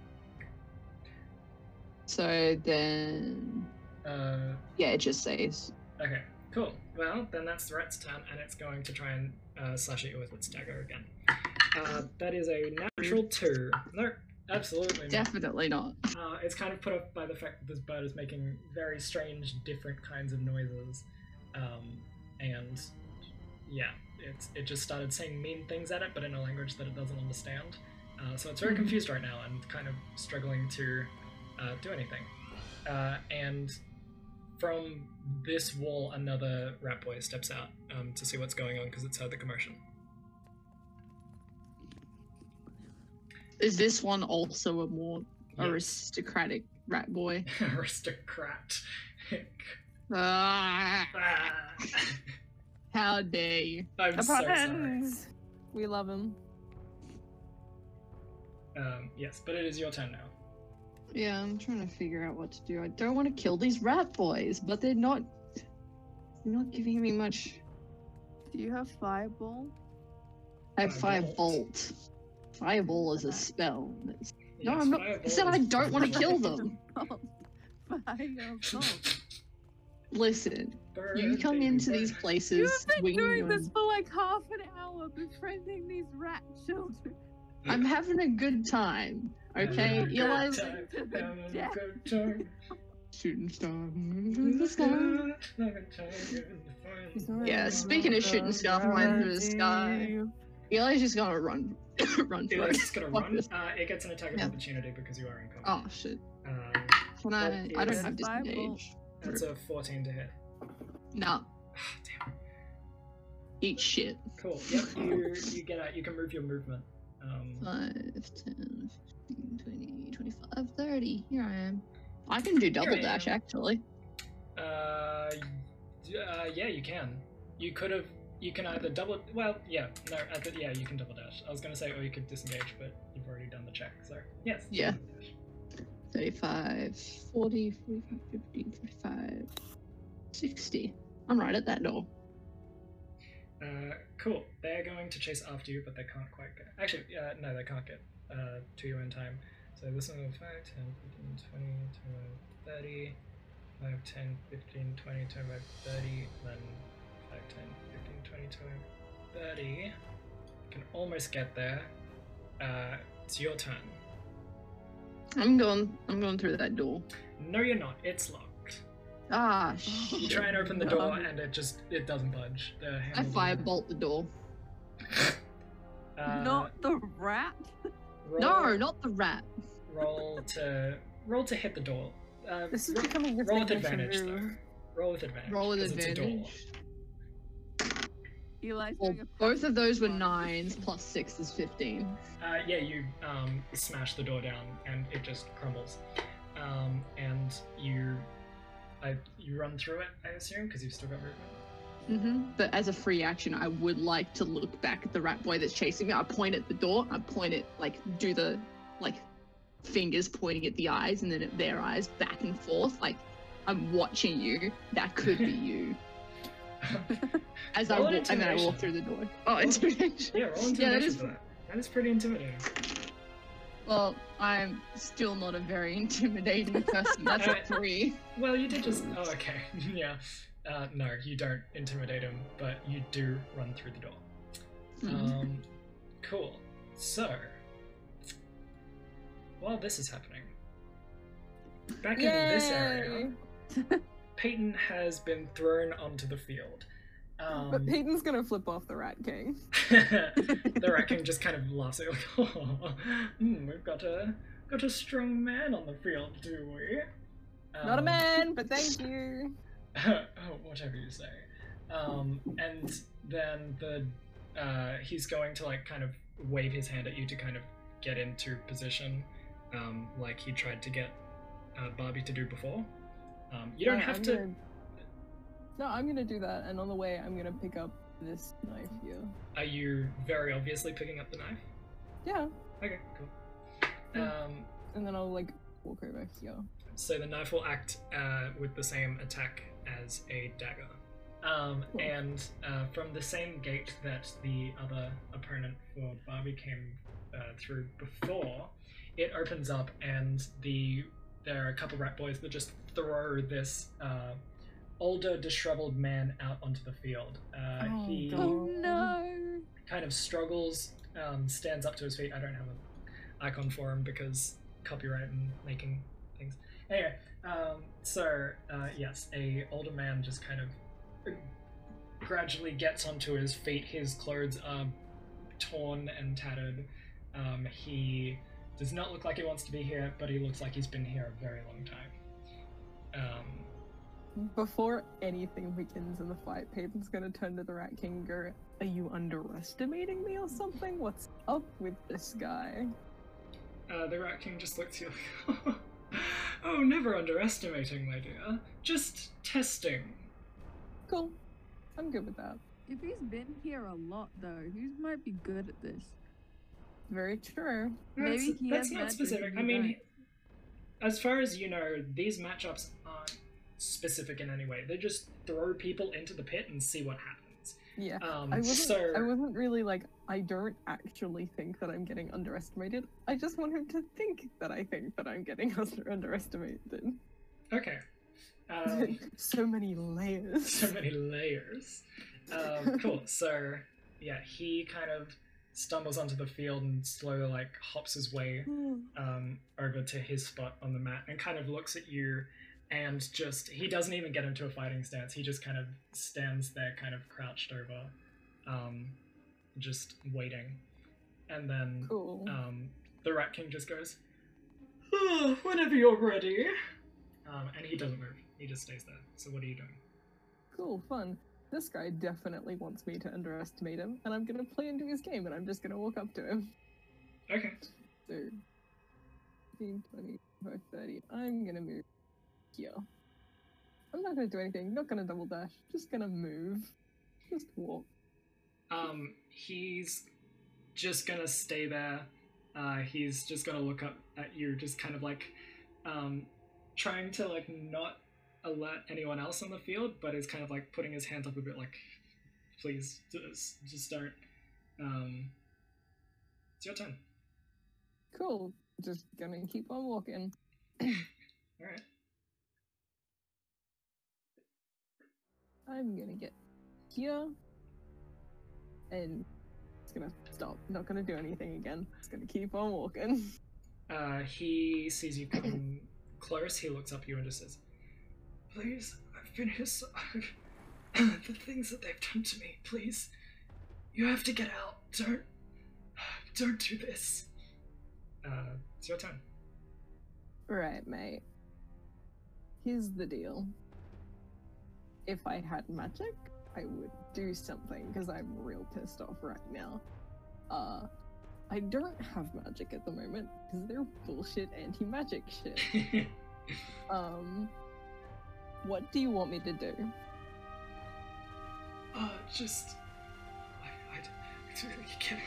So then, uh, yeah, it just saves. okay, cool. Well, then that's the rat's turn, and it's going to try and uh, slash at you with its dagger again. Uh, that is a natural 2. No, absolutely not. Definitely not. Uh, it's kind of put off by the fact that this bird is making very strange, different kinds of noises, um, and yeah, it's it just started saying mean things at it, but in a language that it doesn't understand. Uh, so it's very Mhm. confused right now and kind of struggling to uh, do anything. Uh, and from this wall, another rat boy steps out um, to see what's going on because it's heard the commotion. Is this one also a more Yes. aristocratic rat boy? (laughs) Aristocrat. Ah, Ah. how dare you? I'm so sorry. We love him. Um, yes, but it is your turn now. Yeah, I'm trying to figure out what to do. I don't want to kill these rat boys, but they're not. They're not giving me much. Do you have fireball? I have Firebolt. Firebolt. Fireball is a spell. It's- No, Yes, I'm not. I fireball said I don't want to (laughs) kill them. Fireball. Listen, Burn, you come into burn. these places You've been doing this for like half an hour, befriending these rat children. I'm having a good time. Okay, Having a good Eli's time, To the a death. shooting star in the sky. Yeah, speaking of shooting stuff flying through the sky, Eli's just gonna run, (coughs) run for Eli's it. just gonna run. Uh, it gets an attack of Yeah. opportunity because you are in combat. Oh shit! Um, Can I? I don't Yes. have Five disengage. that's a 14 to hit. Nah, Ah, damn. eat shit. Cool. Yep. You you get out. You can move your movement. Um, 5, 10, 15, 20, 25, 30. Here I am. I can do double dash actually. uh, uh, yeah, you can. You could have. You can either double. Well, yeah. No. At the, yeah, you can double dash. I was gonna say, or you could disengage, but you've already done the check. So yes. Yeah. double 35, 40, 45, 50, 55, 60. I'm right at that door. Uh, cool. They're going to chase after you, but they can't quite get. Actually, uh, no, they can't get uh, to you in time. So this one is 5, 10, 15, 20, 25, 30, 5, 10, 15, 20, 25, 30, then 5, 10, 15, 20, 25, 30. You can almost get there. Uh, it's your turn. I'm going. I'm going through that door. No, you're not. It's locked. Ah, (laughs) You try and open the door, and it just it doesn't budge. The I handle firebolt the door. (laughs) Uh, Not the rat. roll- No, not the rat. roll to roll to hit the door. Uh, This is ro- becoming a roll with advantage move. though. Roll with advantage. Roll with 'cause it's a door. advantage. Eli's Well, a both of those were nines, plus six is 15. Uh, yeah, you um, smash the door down and it just crumbles. Um, and you, I, you run through it, I assume, because you've still got movement. hmm But as a free action, I would like to look back at the rat boy that's chasing me. I point at the door. I point it, like, do the, like, fingers pointing at the eyes and then at their eyes back and forth. Like, I'm watching you. That could be (laughs) you. (laughs) As I Roll walk, and then I walk through the door. Oh, intimidation. yeah, roll Yeah, that intimidation is- for that. That is pretty intimidating. Well, I'm still not a very intimidating person. (laughs) That's a three. Well, you did just. Oh, okay. (laughs) yeah. Uh, no, you don't intimidate him, but you do run through the door. Mhm. Um, cool. So, while this is happening, back in this area, Yay! Peyton has been thrown onto the field. Um, But Peyton's gonna flip off the Rat King. (laughs) the Rat King just kind of laughs at like, (laughs) oh, hmm, we've got a got a strong man on the field, do we? Not a Um, man, but thank you. (laughs) oh, whatever you say. Um, and then the uh, he's going to like kind of wave his hand at you to kind of get into position, um, like he tried to get uh, Barbie to do before. Um, you don't Yeah, have I'm to. gonna- No, I'm gonna do that, and on the way, I'm gonna pick up this knife here. Are you very obviously picking up the knife? Yeah, Okay, cool. Yeah. Um, and then I'll like walk over here. so the knife will act uh, with the same attack as a dagger. Um, Cool. and uh, from the same gate that the other opponent for Barbie came uh, through before, it opens up and the there are a couple rat boys that just throw this uh, older, disheveled man out onto the field. Uh, Oh, he Oh no! kind of struggles, um, stands up to his feet. I don't have an icon for him because copyright and making things. Anyway, um, so uh, yes, a older man just kind of gradually gets onto his feet. His clothes are torn and tattered. Um, he does not look like he wants to be here, but he looks like he's been here a very long time. Um, Before anything begins in the fight, Peyton's gonna turn to the Rat King and go, Are you underestimating me or something? What's up with this guy? Uh, the Rat King just looks at you like, (laughs) oh, never underestimating, my dear. Just testing. Cool. I'm good with that. If he's been here a lot though, he might be good at this. Very true. Maybe That's, he that's has not magic specific. I mean, he- as far as you know, these matchups aren't specific in any way. They just throw people into the pit and see what happens. Yeah. Um, I wasn't so I wasn't really like I don't actually think that I'm getting underestimated. I just want him to think that I think that I'm getting (laughs) under- underestimated. okay. (laughs) Um, so many layers. so many layers. Um, cool. (laughs) So yeah, he kind of stumbles onto the field and slowly like hops his way um, over to his spot on the mat and kind of looks at you and just he doesn't even get into a fighting stance. He just kind of stands there kind of crouched over um, just waiting. And then Cool. um, the rat king just goes "Ah, whenever you're ready. Um, and he doesn't move. He just stays there. So what are you doing? Cool, fun. This guy definitely wants me to underestimate him, and I'm gonna play into his game, and I'm just gonna walk up to him. okay So, 15, 20, 25, 30. I'm gonna move here. I'm not gonna do anything, not gonna double dash, just gonna move. Just walk. Um, he's just gonna stay there. Uh, he's just gonna look up at you, just kind of like, um, trying to like not alert anyone else on the field, but is kind of like putting his hands up a bit, like, please, just, just don't. Um, it's your turn. Cool. Just gonna keep on walking. (clears throat) All right. I'm gonna get here. And it's gonna stop. Not gonna do anything again. It's gonna keep on walking. Uh, he sees you come close. He looks up at you and just says, "Please, I've been here so. (clears throat) the things that they've done to me. Please, you have to get out. Don't, don't do this." Uh, it's your turn. Right, mate. Here's the deal. If I had magic, I would do something because I'm real pissed off right now. Uh, I don't have magic at the moment because they're bullshit anti-magic shit. (laughs) Um, what do you want me to do? uh, just, I, I, I.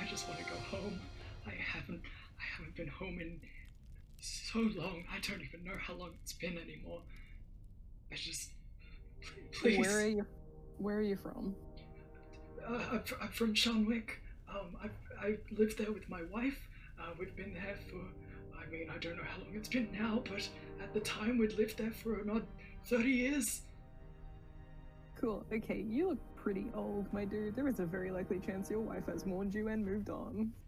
I just want to go home. I haven't, I haven't been home in so long. I don't even know how long it's been anymore. I just, please. Where are you? Where are you from? Uh, I'm, I'm from Shanwick. Um, I I live there with my wife. Uh, we've been there for, I mean, I don't know how long it's been now, but at the time we'd lived there for an odd thirty years. Cool. Okay, you look pretty old, my dude. There is a very likely chance your wife has mourned you and moved on. (laughs)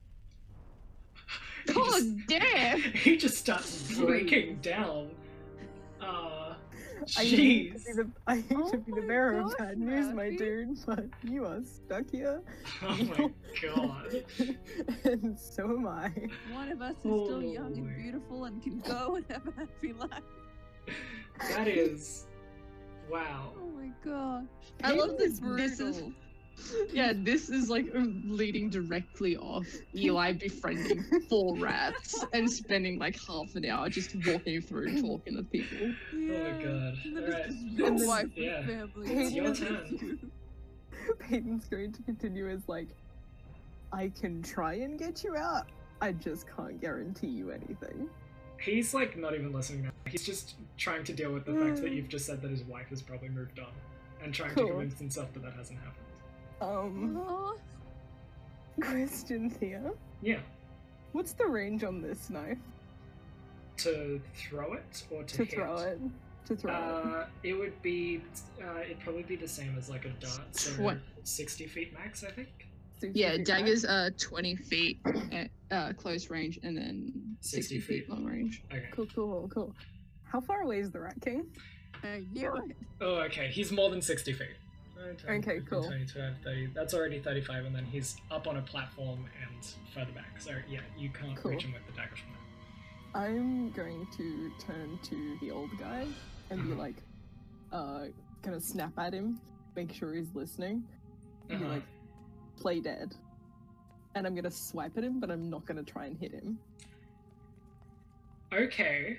He Oh just- damn! he just starts breaking down. Uh, I hate to jeez. be the, I hate Oh to be the my bearer of gosh, bad news, my Matthew. dude, but you are stuck here, (laughs) Oh my god. (laughs) and so am I. One of us is still young and beautiful and can go and have a happy life. That is, wow. Oh my gosh. I love Pain's this- this is- brutal. Yeah, this is like um, leading directly off Eli befriending four rats and spending like half an hour just walking through talking to people. Yeah. god. And then Alright. it's just no And then- wife yeah. and family. It's your turn. (laughs) Peyton's going to continue as like, I can try and get you out. I just can't guarantee you anything. He's like not even listening now. He's just trying to deal with the fact that you've just said that his wife has probably moved on, and trying to convince himself that that hasn't happened. Um, (laughs) Aw. questions here. Yeah. What's the range on this knife? To throw it or to, To hit? throw it. To throw it. Uh, it would be. Uh, it'd probably be the same as like a dart. So What? sixty feet max, I think. Yeah, feet back. daggers are 20 feet at uh, close range and then 60 60, feet feet. long range. Okay. Cool, cool, cool. How far away is the Rat King? I knew it. Oh, okay. He's more than sixty feet. 10, Okay, 15, cool. 20, 25, 30. That's already 35, and then he's up on a platform and further back. So, yeah, you can't Cool. reach him with the dagger from there. I'm going to turn to the old guy and be Mhm. like, uh, kind of snap at him, make sure he's listening, and Uh-huh. like, play dead. And I'm gonna swipe at him, but I'm not gonna try and hit him. Okay.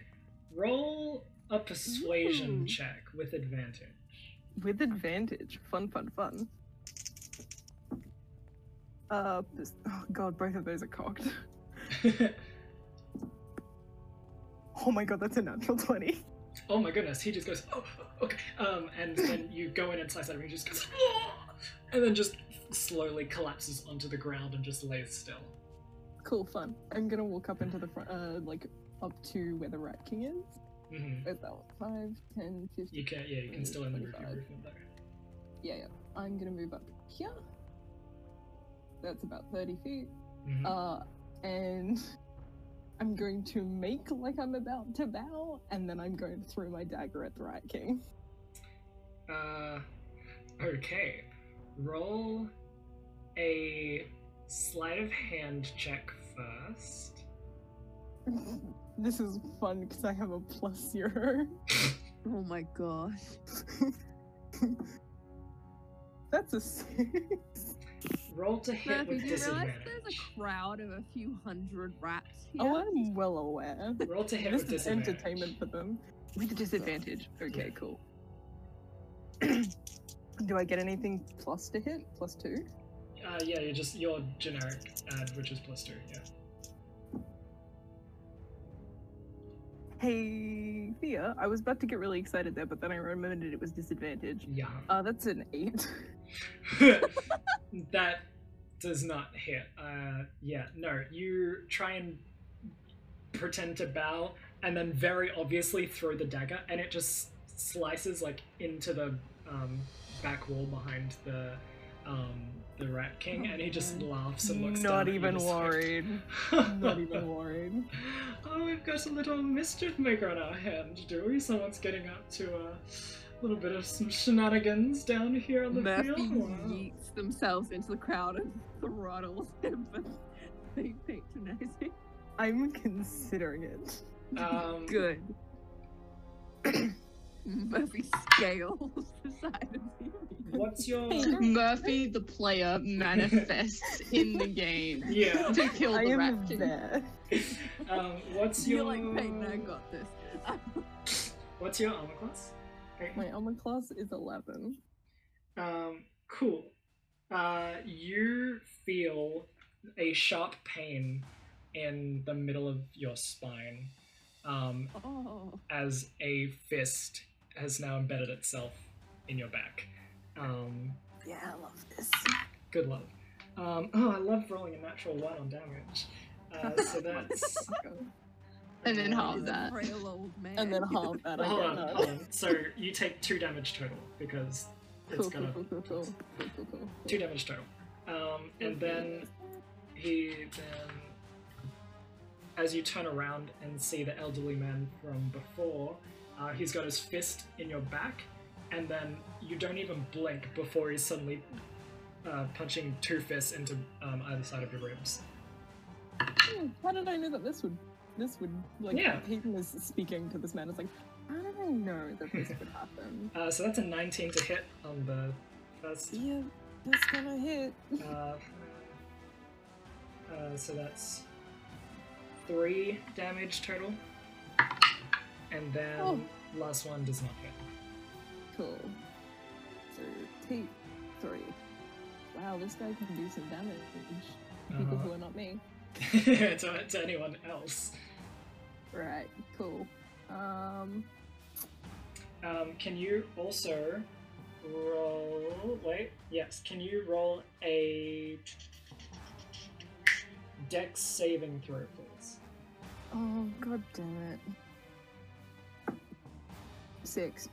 Roll a persuasion Ooh. check with advantage. With advantage. Fun, fun, fun. Uh, this, oh god, both of those are cocked. (laughs) Oh my god, that's a natural 20. oh my goodness, he just goes, oh, okay. Um, and then you go in and slice that him, he just goes, "Oh," and then just slowly collapses onto the ground and just lays still. Cool, fun. I'm gonna walk up into the front, uh, like, up to where the Rat King is. Hmm Where's that one? 5, 10, 15. You can, yeah, you can still in the roof 25. Yeah, yeah. I'm gonna move up here. that's about 30 feet. Mhm. Uh, and (laughs) I'm going to make like I'm about to bow, and then I'm going to throw my dagger at the Rat King. Uh, okay. Roll a sleight of hand check first. (laughs) this is fun because I have a plus zero. (laughs) Oh my gosh. (laughs) That's a six. Roll to hit Murphy, with do you realize disadvantage. there's a crowd of a few hundred rats here? Oh, I'm well aware. Roll to hit This with is disadvantage. entertainment for them. With disadvantage. Okay, Yeah. cool. (clears throat) Do I get anything plus to hit? Plus two? Uh, yeah, you're just your generic add, which is plus two. Yeah. Hey, Thea, I was about to get really excited there, but then I remembered it was disadvantage. Yeah. Uh, that's an eight. (laughs) that does not hit. Uh, yeah, no. You try and pretend to bow, and then very obviously throw the dagger, and it just slices like into the um, back wall behind the um, the Rat King, and he just laughs and looks down Not even just worried. (laughs) Not even worried. oh, we've got a little mischief maker on our hand, do we? Someone's getting up to a little bit of some shenanigans down here on the Murphy field. Wow. yeets themselves into the crowd and throttles him for (laughs) being patronizing. I'm considering it. Um, Good. (coughs) Murphy scales the side of the What's your Murphy, the player, manifests in the game (laughs) yeah? to kill I the am rat king. there. Um, what's your? You're your like Peyton, I got this. (laughs) what's your armor class? Peyton? My armor class is 11. Um, cool. Uh, you feel a sharp pain in the middle of your spine, um, oh. as a fist has now embedded itself in your back. Um, Yeah, I love this. good luck. Um, (laughs) oh, I love rolling a natural one on damage. Uh, (laughs) so that's And then half that. frail old man. And then half that I Hold get on, hold on. So you take two damage total because it's Cool, gonna cool, (laughs) cool. two damage total. Um, and then he then, as you turn around and see the elderly man from before, uh, he's got his fist in your back, and then you don't even blink before he's suddenly uh, punching two fists into um, either side of your ribs. Hmm, How did I know that this would, this would, like, Yeah. Peyton is speaking to this man. It's like, how did I know that this would (laughs) happen? Uh, so that's a 19 to hit on the first. Yeah, that's gonna hit. Uh, uh, so that's three damage total, and then Oh. last one does not hit. Cool. Three. Wow, this guy can do some damage. People who Uh-huh. are not me. (laughs) to, to anyone else. Right, cool. Um, Um, can you also roll? Wait, yes. Can you roll a Dex saving throw, please? oh, god damn it. Six.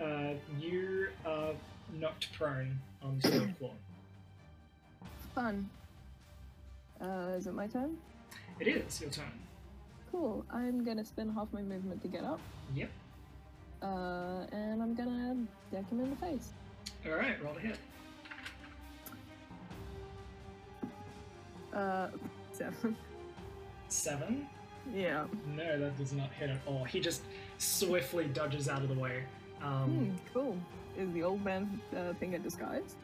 Uh, you are knocked prone on the floor. Fun. Uh, is it my turn? It is your turn. Cool. I'm gonna spend half my movement to get up. Yep. Uh, and I'm gonna deck him in the face. All right, roll to hit. Uh, seven. Seven. yeah. No, that does not hit at all. He just swiftly dodges out of the way. Hmm, Um, cool. Is the old man uh, thing a disguise?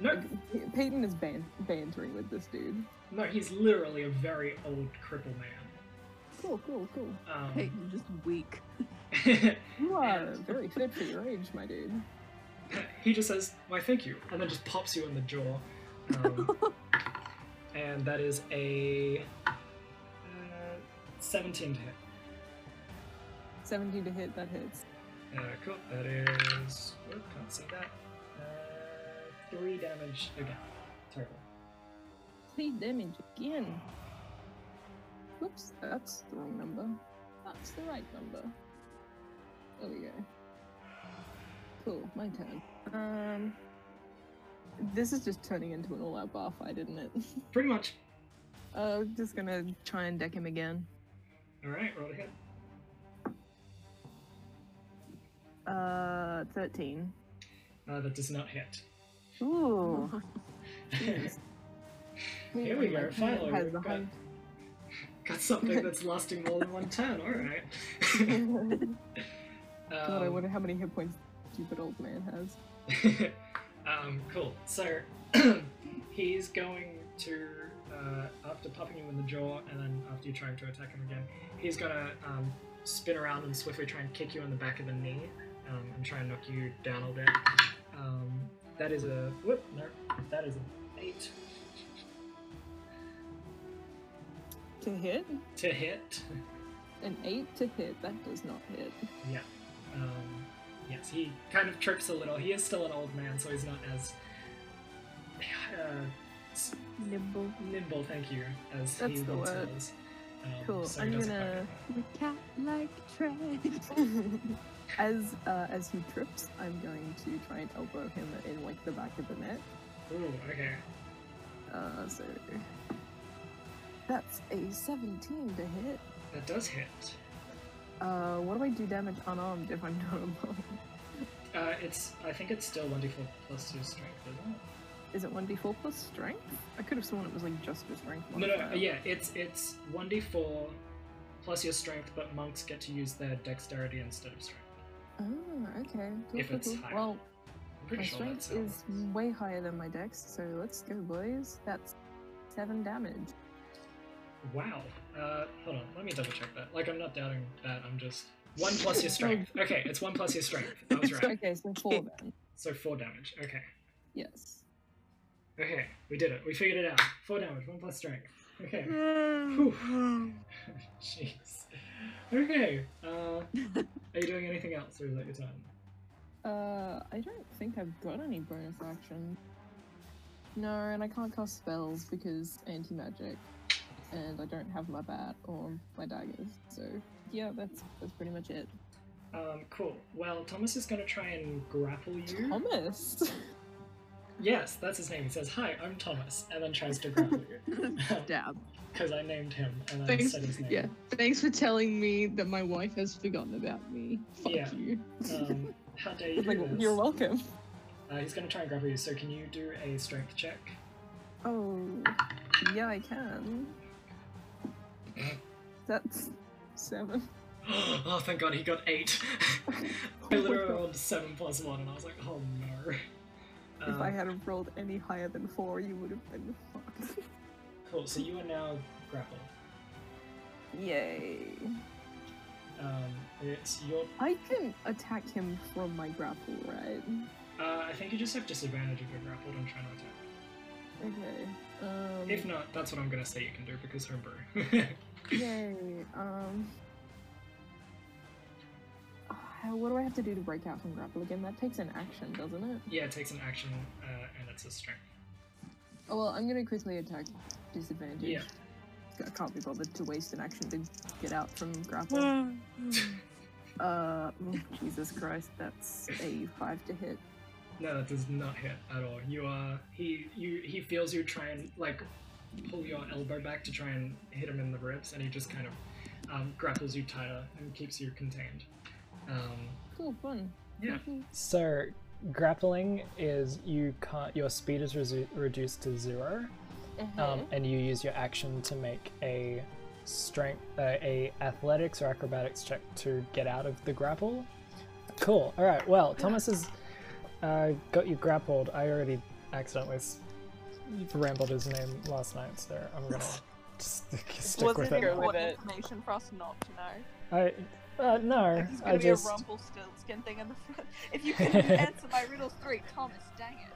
no, Like, Peyton is ban- bantering with this dude. no, he's literally a very old cripple man. Cool, cool, cool. Um, Peyton just weak. (laughs) You are And- very fit for your age, my dude. he just says, "Why, thank you," and then just pops you in the jaw. Um, (laughs) and that is a uh, 17 to hit. 17 to hit, that hits. Uh, cool. That is. Oh, can't see that. Uh, three damage again. Total. Three damage again. Whoops, that's the wrong number. That's the right number. There we go. Cool, my turn. Um, This is just turning into an all-out bar fight, isn't it? (laughs) Pretty much. Uh, just gonna try and deck him again. Alright, roll a Uh, 13. Uh, that does not hit. Ooh. (laughs) (laughs) Here we my go, finally. has We've got, got something (laughs) that's lasting more than one turn, alright. God, I Um, wonder how many hit points stupid old man has. um, cool. So (clears throat) he's going to, uh, after popping you in the jaw, and then after you trying to attack him again, he's gonna um, spin around and swiftly try and kick you in the back of the knee um, and try and knock you down a bit. Um, that is a whoop. No, that is an eight To hit? to hit. An 8 to hit, that does not hit. Yeah. Um, yes, he kind of trips a little. He is still an old man, so he's not as uh, Nimble. nimble. Thank you, as he That's the once word. was. Um, Cool, so I'm gonna- cat like tread. (laughs) as uh, as he trips, I'm going to try and elbow him in like the back of the neck. Ooh, okay. Uh, so that's a 17 to hit. That does hit. Uh, what do I do damage unarmed if I'm not alone? (laughs) Uh, it's. I think it's still one d four plus your strength, isn't it? Is it 1d4 plus strength? I could have sworn it was like just your strength. No, no, modifier. yeah, it's it's one d four plus your strength, but monks get to use their dexterity instead of strength. Oh, okay. Cool, If cool, it's cool. higher. Well, my sure strength how it is works. way higher than my dex, so let's go, boys. That's seven damage. Wow. Uh, hold on. Let me double check that. Like, I'm not doubting that. I'm just one (laughs) plus your strength. Okay, it's one plus your strength. That was right. Okay, so four (laughs) then. So four damage. Okay. Yes. Okay, we did it. We figured it out. Four damage. One plus strength. Okay. (laughs) Jeez. Okay. Uh, are you doing anything else, or is that your turn? Uh, I don't think I've got any bonus action. No, and I can't cast spells because anti-magic, and I don't have my bat or my daggers. So yeah, that's that's pretty much it. Um, cool. Well, Thomas is gonna try and grapple you. Thomas. Yes, that's his name. He says, "Hi, I'm Thomas," and then tries to grapple you (laughs) Dab. Because I named him and then Thanks. said his name. Yeah. Thanks for telling me that my wife has forgotten about me. Fuck Yeah. you. Um, how dare (laughs) you It's like, do this? you're welcome. Uh, he's gonna try and grab you. So can you do a strength check? Oh, yeah, I can. That's seven. (gasps) oh, thank God, he got eight. (laughs) I literally rolled seven plus one, and I was like, oh no. If I Um, had rolled any higher than four, you would have been fucked. (laughs) Cool. So you are now grappled. Yay. Um, it's your. I can attack him from my grapple, right? Uh, I think you just have disadvantage if you're grappled and trying to attack. Okay. Um, If not, that's what I'm gonna say you can do because homebrew. (laughs) Yay. Um. ah, What do I have to do to break out from grapple again? That takes an action, doesn't it? yeah, it takes an action, uh, and it's a strength. Oh well, I'm gonna quickly attack disadvantage. Yeah. I can't be bothered to waste an action to get out from grapple. uh, oh, Jesus Christ, that's a five to hit. No, that does not hit at all. You are he you he feels you try and like pull your elbow back to try and hit him in the ribs, and he just kind of um, grapples you tighter and keeps you contained. Um, Cool, fun. yeah. So, grappling is you can't. Your speed is resu- reduced to zero, Uh-huh. um, and you use your action to make a strength, uh, a athletics or acrobatics check to get out of the grapple. Cool. All right. Well, Thomas has uh, got you grappled. I already accidentally s- rambled his name last night, so I'm gonna (laughs) just (laughs) stick Wasn't with it it. important information for us not to know? I uh, no, If he's I gonna be just a Rumpelstiltskin thing in the front. If you can (laughs) answer my riddles three, Thomas, dang it.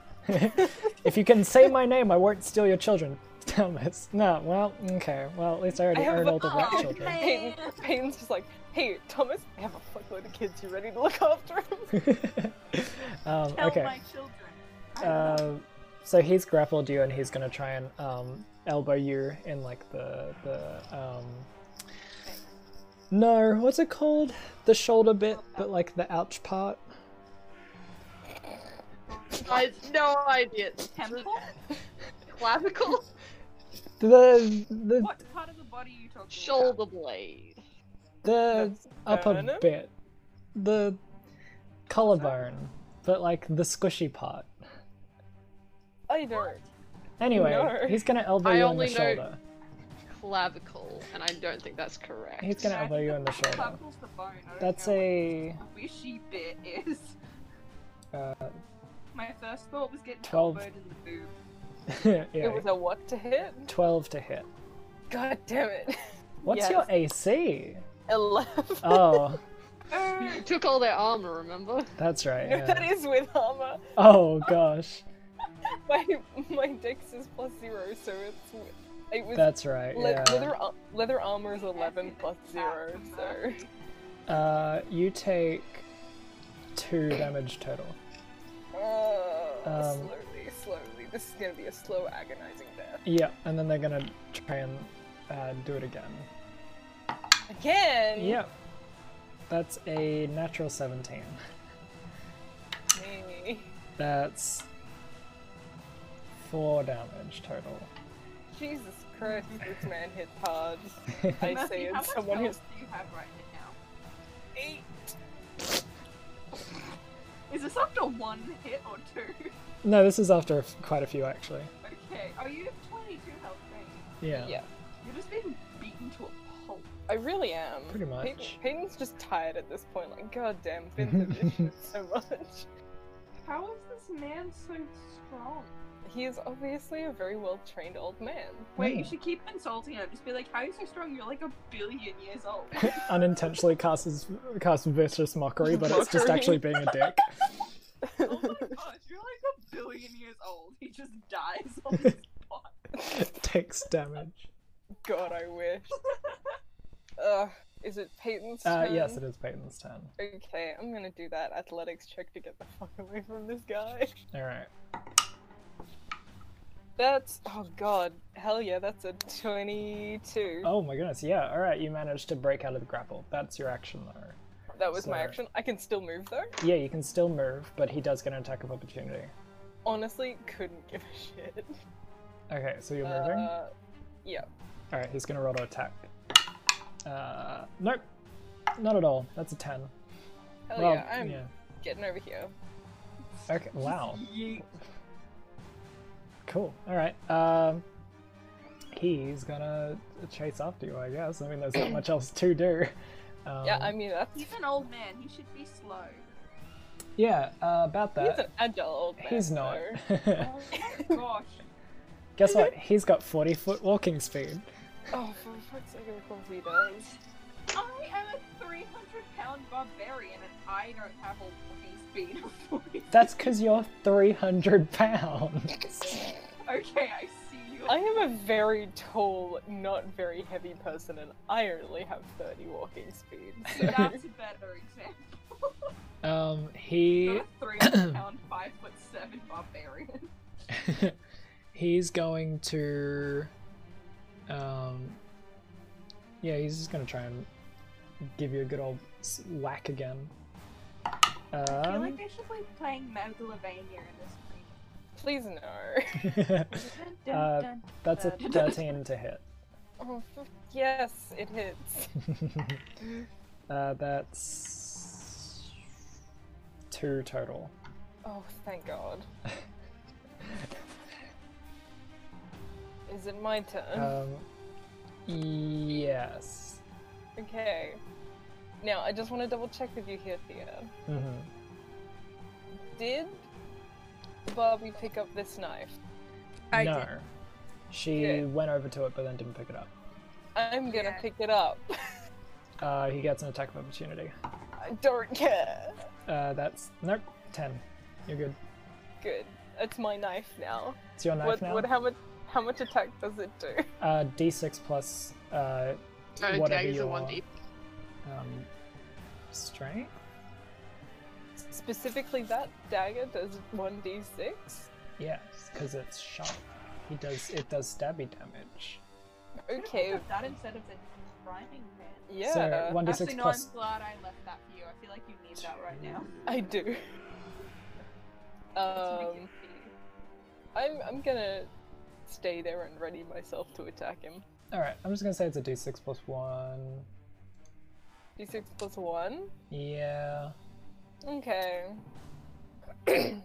If you can say my name, I won't steal your children. (laughs) Thomas. No, well, okay. Well, at least I already I earned a- all the rat children. man. Peyton, just like, hey, Thomas, I have a fuckload of kids. You ready to look after them? (laughs) um, Tell okay. my children. I don't know. Uh, so he's grappled you, and he's gonna try and um, elbow you in like the the um. No, what's it called? The shoulder bit, but like the ouch part. I have no idea. Temple? (laughs) Clavicle, The the What part of the body are you talking shoulder blade. the That's upper sternum? bit, the collarbone, but like the squishy part. I don't. Anyway, No. he's gonna elbow I you on the only know- shoulder. Clavicle, and I don't think that's correct. He's gonna elbow you on the shoulder. Clavicle's the bone. I don't That's know what a the wishy bit is. uh, My first thought was getting Twelve. elbowed in the boob. (laughs) It was a what to hit? twelve to hit. God damn it. What's Yes. your AC? Eleven. Oh, (laughs) You took all their armor, remember? that's right. No, yeah. that is with armor. Oh gosh, (laughs) My my dex is plus zero, so it's it was that's right. le- Yeah. leather leather armor is eleven plus zero, so Uh, you take two damage total. Uh, Um, slowly, slowly. This is gonna be a slow, agonizing death. Yeah, and then they're gonna try and uh, do it again. Again. Yep. That's a natural 17. Me. That's four damage total. Jesus Christ, this man hits hard. (laughs) I Matthew, say how it's much someone health who's do you have right now? eight. Is this after one hit or two? no, this is after quite a few actually. Okay. Oh, you have 22 health, right? Yeah. Yeah. You're just being beaten to a pulp. I really am. Pretty Peyton- much. Peyton's just tired at this point. Like, god damn, been through this shit so much. How is this man so strong? He is obviously a very well trained old man. Wait, Hmm. you should keep insulting him. Just be like, how are you so strong? You're like a billion years old. (laughs) Unintentionally casts casts vicious mockery, but it's just actually being a dick. (laughs) oh my gosh, you're like a billion years old. He just dies on the spot. (laughs) Takes damage. God, I wish. Ugh, is it Peyton's Uh, turn? yes, it is Peyton's turn. Okay, I'm gonna do that athletics check to get the fuck away from this guy. Alright. That's oh god, hell yeah, that's a 22. Oh my goodness, yeah, alright, you managed to break out of the grapple. That's your action though. that was my action. I can still move though. Yeah, you can still move, but he does get an attack of opportunity. Honestly, couldn't give a shit. Okay, so you're moving? Uh, yeah. Alright, he's gonna roll to attack. Uh, nope. Not at all. That's a 10. Hell well, yeah, I'm getting over here. Okay, wow. (laughs) Yeet. Cool. Alright. Um, he's gonna chase after you, I guess. I mean, there's not much else to do. Um, yeah, I mean that's He's an old man. He should be slow. yeah, uh, about that. he's an agile old man. He's not. so- (laughs) (laughs) Oh gosh. Guess what? He's got 40 foot walking speed. Oh, for fuck's sake, of course he does. I am a 300 pound barbarian and I don't have a walking speed of 40. That's because you're 300 pounds. (laughs) Okay, I see you. I am a very tall, not very heavy person, and I only have 30 walking speed. So. (laughs) That's a better example. (laughs) Um, he. You're a 300 pound, (clears throat) 5 foot 7 barbarian. he's going to um yeah he's just gonna try and give you a good old whack again I feel um, like they should be playing Megalovania in this game. Please no. (laughs) Uh, that's a (laughs) 13 to hit Oh, (laughs) yes, it hits. uh, that's two total Oh, thank God. Is it my turn? um yes okay. Now, I just want to double check with you here, Thea. hmm Did Barbie pick up this knife? I no did. she Good. went over to it but then didn't pick it up I'm gonna Yeah. pick it up. (laughs) uh, he gets an attack of opportunity I don't care. uh, that's nope 10 you're good Good. It's my knife now. it's your knife what, now what, how much, how much attack does it do? Uh, D6 plus uh, Oh, whatever daggers are your 1d. Um, strength. Specifically, that dagger does 1d6? Yes, because it's sharp. He does it does stabby damage. Okay, that instead of the rhyming man. yeah, So one d Actually, six no, plus. I'm glad I left that for you. I feel like you need that right now. I do. Um, I'm I'm gonna stay there and ready myself to attack him. All right, I'm just gonna say it's a d6 plus one. D6 plus one. Yeah. Okay. (clears throat)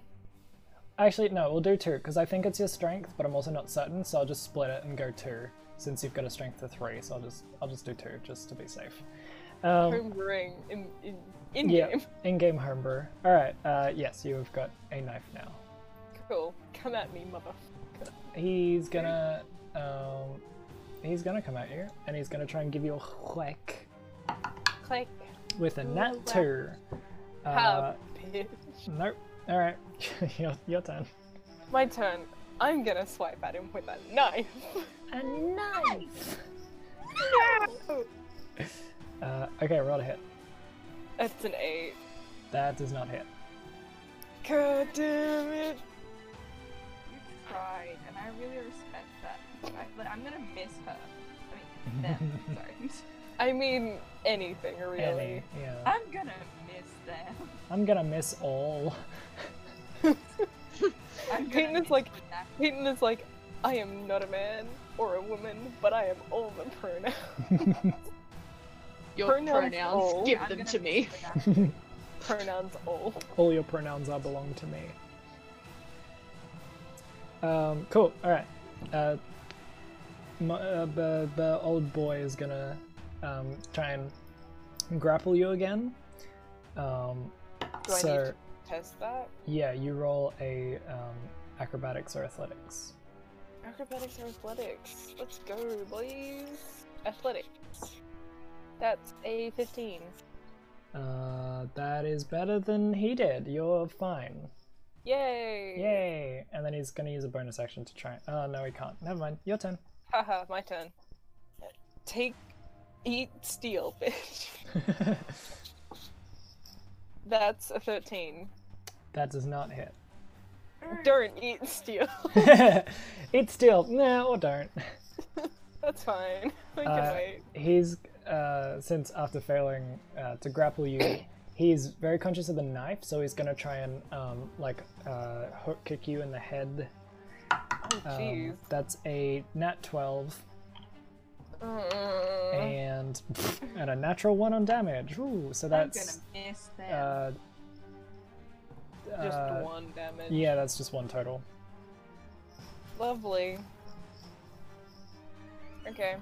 Actually, no, we'll do two because I think it's your strength, but I'm also not certain, so I'll just split it and go two since you've got a strength of three. So I'll just I'll just do two just to be safe. Um, Homebrewing in in in yeah, game. (laughs) in-game homebrew. All right. Uh, yes, you've got a knife now. Cool. Come at me, mother. He's gonna um, he's gonna come at you, and he's gonna try and give you a whack Click. with a nat Whack. two. Uh, Have nope. All right, (laughs) your your turn. My turn. I'm gonna swipe at him with a knife. A knife. Uh, okay, roll a hit. That's an eight. That does not hit. God damn it. You tried, and I really respect that. But I'm gonna miss her. I mean, them. (laughs) sorry. I mean anything really. Ellie, yeah. I'm gonna miss them. I'm gonna miss all. (laughs) I'm Peyton is like- that. Peyton is like, I am not a man or a woman, but I am all the pronouns. (laughs) Your Pronouns pronouns, all. give I'm them gonna me. (laughs) pronouns all. all your pronouns are belong to me. Um, cool. All right. Uh, my, uh, the the old boy is gonna um, try and grapple you again. Um, Do I so need to test that? yeah, you roll a um, acrobatics or athletics. Acrobatics or athletics? Let's go, boys. Athletics. That's a 15. Uh, that is better than he did. You're fine. Yay! Yay! And then he's gonna use a bonus action to try. Oh no, he can't. Never mind. Your turn. Haha, my turn. Take. Eat steel, (laughs) bitch. (laughs) That's a 13. That does not hit. Don't eat steel. (laughs) eat steel. No, or don't. That's fine. I can uh, wait. He's, uh, since after failing uh, to grapple you, (coughs) he's very conscious of the knife, so he's gonna try and, um, like, uh, hook kick you in the head. Oh, um, jeez. Um, that's a nat 12 and (laughs) and a natural one on damage. Ooh, so that's uh, just uh, one damage. Yeah, that's just one total. Lovely. Okay.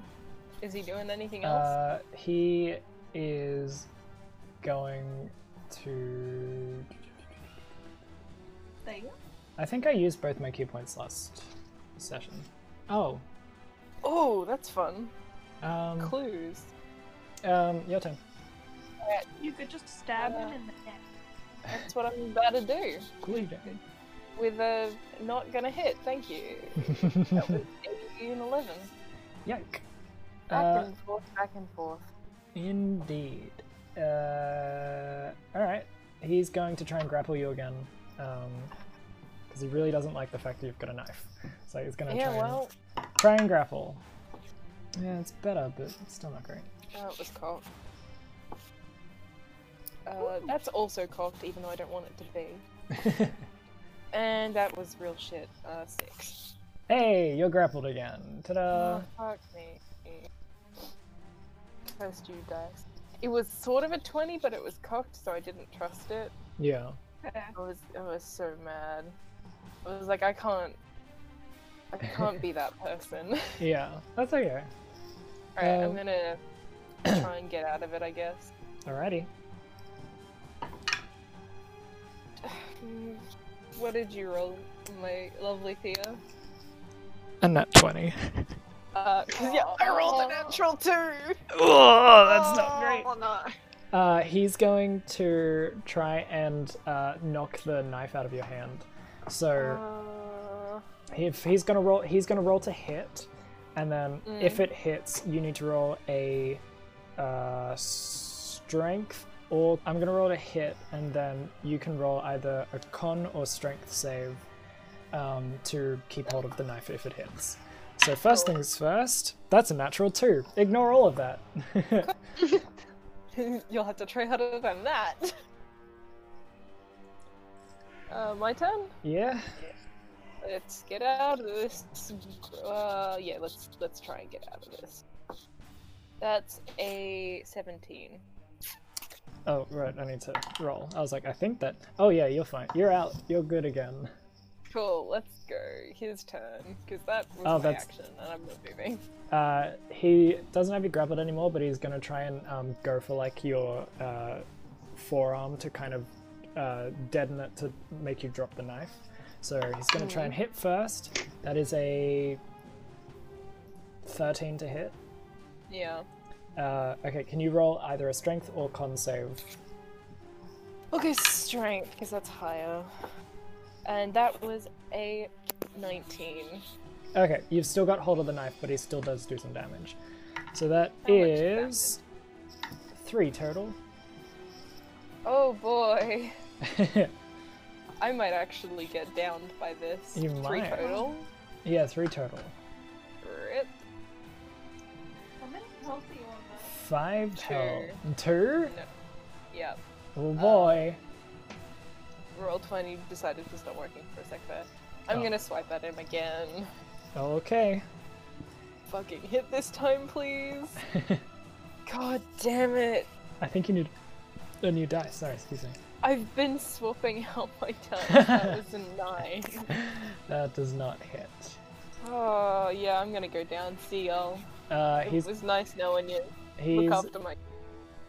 Is he doing anything else? Uh, he is going to. Thing? I think I used both my ki points last session. Oh. Oh, that's fun um, Clues. um, your turn. You could just stab him Uh, in the neck. That's what I'm about to do. Bleeding. With a not gonna hit. Thank you. (laughs) That was 8 and 11. Yike. Back Uh, and forth, back and forth. indeed. Uh, all right. He's going to try and grapple you again, because he really doesn't like the fact that you've got a knife. So he's going to Yeah, try, well, and, try and grapple. Yeah, it's better, but it's still not great. that was cocked. Uh, that's also cocked, even though I don't want it to be. (laughs) And that was real shit. Uh, six. hey, you're grappled again. Ta-da! Oh, fuck me. First you dice. It was sort of a 20, but it was cocked, so I didn't trust it. Yeah. I was, I was so mad. I was like, I can't, I can't be that person. (laughs) Yeah, that's okay. Alright, I'm Um, gonna (clears throat) try and get out of it, I guess. Alrighty. (sighs) What did you roll, my lovely Thea? A nat 20. (laughs) Uh, cause yeah, I rolled a natural two! oh, that's not great. Oh, no. Uh, he's going to try and uh, knock the knife out of your hand. So Uh, if he's gonna roll, he's gonna roll to hit, and then Mm. if it hits, you need to roll a uh, strength, or I'm gonna roll a hit, and then you can roll either a con or strength save um, to keep hold of the knife if it hits. So first Cool. things first, that's a natural two. Ignore all of that. (laughs) (laughs) You'll have to try harder than that. (laughs) Uh, my turn. Yeah. Let's get out of this. Uh, yeah, let's let's try and get out of this. That's a 17. Oh, right. I need to roll. I was like, I think that. Oh yeah, you're fine. You're out. You're good again. Cool. Let's go. His turn, because that was Oh, my that's- action, and I'm not moving. Uh, he doesn't have you grappled anymore, but he's gonna try and um, go for like your uh, forearm to kind of uh, deaden it to make you drop the knife. So he's gonna try and hit first. That is a 13 to hit. Yeah. Uh, okay, can you roll either a strength or con save? Okay, strength, because that's higher. And that was a 19. Okay, you've still got hold of the knife, but he still does do some damage. So that How is three total. Oh boy. (laughs) I might actually get downed by this. You Three might. total. yeah, three total. Rip. How many health are you on there? Five Two. health. Two? No. Yep. Oh um, boy. Roll20 decided to stop working for a sec there. I'm Oh. gonna swipe at him again. Okay. Fucking hit this time, please. (laughs) God damn it. I think you need a new dice. Sorry, excuse me. I've been swapping (laughs) out my dice. That was (laughs) a nine. That does not hit. Oh, yeah, I'm gonna go down. See y'all. Uh, It he's was nice knowing you. he's Look after my.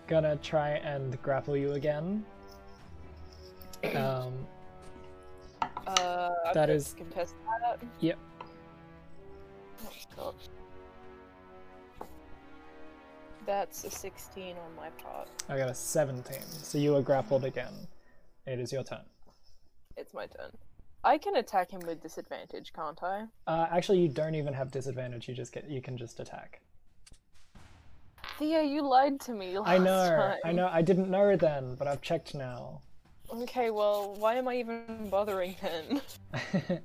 gonna try and grapple you again. (clears throat) Um, Uh, That got contest that. Yep. Oh god. That's a 16 on my part. I got a 17. So you are grappled again. It is your turn. It's my turn. I can attack him with disadvantage, can't I? Uh, actually, you don't even have disadvantage. You just get you can just attack. Thea, you lied to me last I know. time. I know. I didn't know then, but I've checked now. Okay, well, why am I even bothering then? (laughs)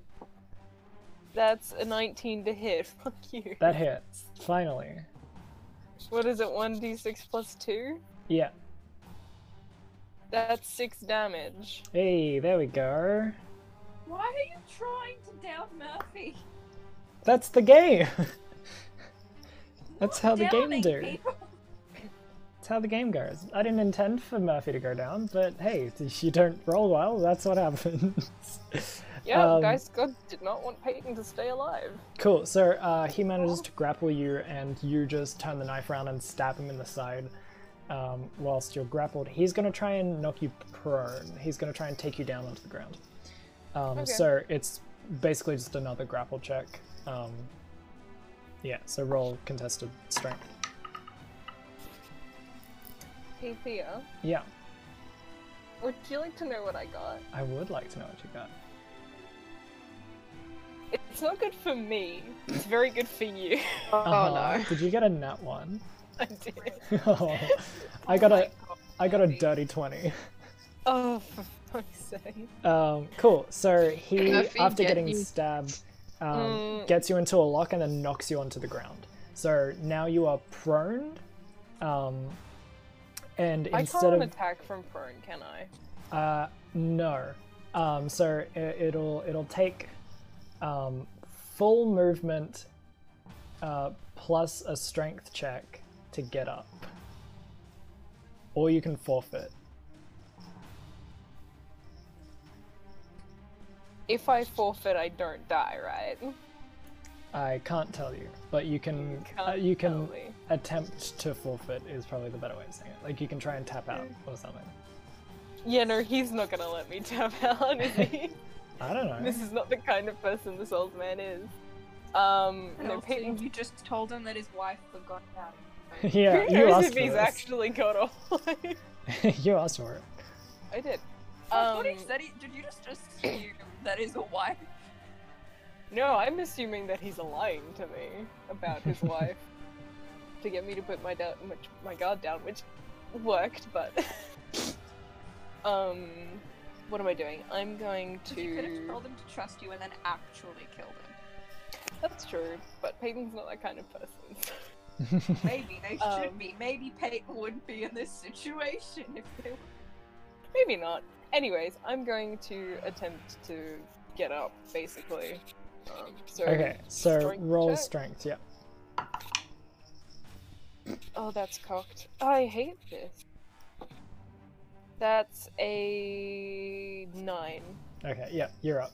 That's a 19 to hit. (laughs) Fuck you. that hits. Finally. What is it, 1d6 plus 2? Yeah. That's 6 damage. Hey, there we go. Why are you trying to down Murphy? That's the game. That's how the game do. people. That's how the game goes. I didn't intend for Murphy to go down, but hey, if you don't roll well, that's what happens. (laughs) Yeah, Um, guys, God did not want Peyton to stay alive. cool. So uh, he manages to grapple you, and you just turn the knife around and stab him in the side. Um, whilst you're grappled, he's gonna try and knock you prone. He's gonna try and take you down onto the ground. Um, Okay. So it's basically just another grapple check. Um, yeah. So roll contested strength. Hey, Thea, Yeah, would you like to know what I got? I would like to know what you got. It's not good for me. It's very good for you. (laughs) Oh Uh-huh. no. Did you get a nat one? I did. oh, (laughs) I got Oh a God, I got a dirty twenty. (laughs) Oh, for fuck's sake. Um, cool. So he, after get getting you. stabbed, um, Mm. gets you into a lock and then knocks you onto the ground. So now you are prone, um, and I instead can't of attack from prone, can I? uh, no, um, so i it'll it'll take um, full movement uh, plus a strength check to get up, or you can forfeit. If I forfeit, I don't die, right? I can't tell you, but you can You uh, you can attempt to forfeit is probably the better way of saying it. Like you can try and tap out or something. Yeah, no, he's not gonna let me tap out, is he? (laughs) I don't know. this is not the kind of person this old man is. Um, no, No, Peyton. you just told him that his wife forgot about him. (laughs) yeah, Who you knows asked if for he's this. actually got a (laughs) wife? you asked for it. I did. I thought he Um, said he. Did you just assume (coughs) that is a wife? No, I'm assuming that he's lying to me about his (laughs) wife to get me to put my da- my, my guard down, which worked, but um, what am I doing? I'm going Because you could have told them to trust you and then actually kill them. That's true, but Peyton's not that kind of person. (laughs) Maybe they Um, should be. Maybe Peyton wouldn't be in this situation if they were. maybe not. Anyways, I'm going to attempt to get up, basically. Um, so Okay, so strength roll check? strength. Yeah. Oh, that's cocked. I hate this. That's a nine. Okay. Yeah, you're up.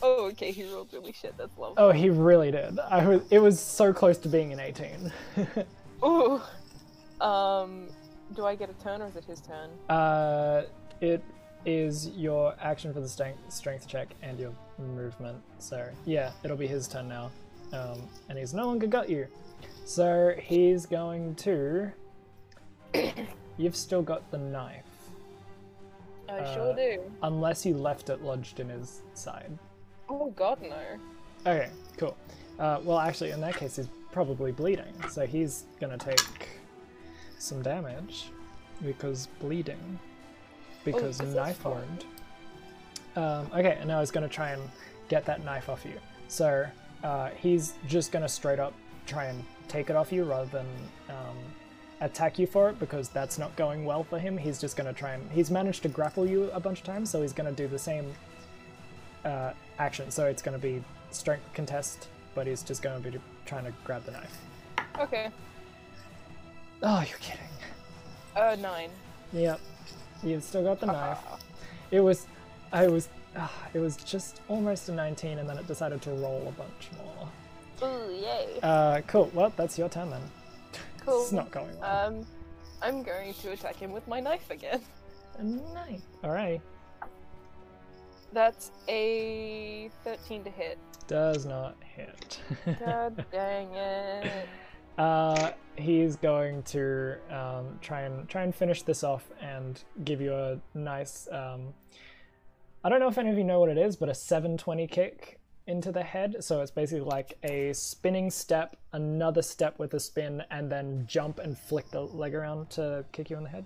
Oh, okay, he rolled really shit. That's lovely. Oh, he really did. I was. It was so close to being an 18. (laughs) Ooh. Um, do I get a turn or is it his turn? uh, it is your action for the strength strength check and your movement. So yeah, it'll be his turn now. Um, and he's no longer got you. So he's going to. (coughs) You've still got the knife, I Uh, sure do. unless you left it lodged in his side. Oh god, no. Okay, cool. Uh, well, actually, in that case, he's probably bleeding, so he's gonna take some damage because bleeding, because is knife wound. Um, okay, and now he's gonna try and get that knife off you. So uh, he's just gonna straight up try and take it off you rather than um, attack you for it because that's not going well for him. He's just gonna try and he's managed to grapple you a bunch of times, so he's gonna do the same uh, action. So it's going to be strength contest, but he's just going to be trying to grab the knife. Okay. Oh, you're kidding. Uh, nine. Yep, you've still got the knife. Ah. It was, I was, ah, it was just almost a 19, and then it decided to roll a bunch more. Ooh, yay. Uh, cool. Well, that's your turn then. Cool. It's not going well. Um, I'm going to attack him with my knife again. a knife. All right. That's a 13 to hit. Does not hit. God (laughs) dang it. Uh, he's going to um, try and try and finish this off and give you a nice. Um, I don't know if any of you know what it is, but a 720 kick into the head. So it's basically like a spinning step, another step with a spin, and then jump and flick the leg around to kick you in the head.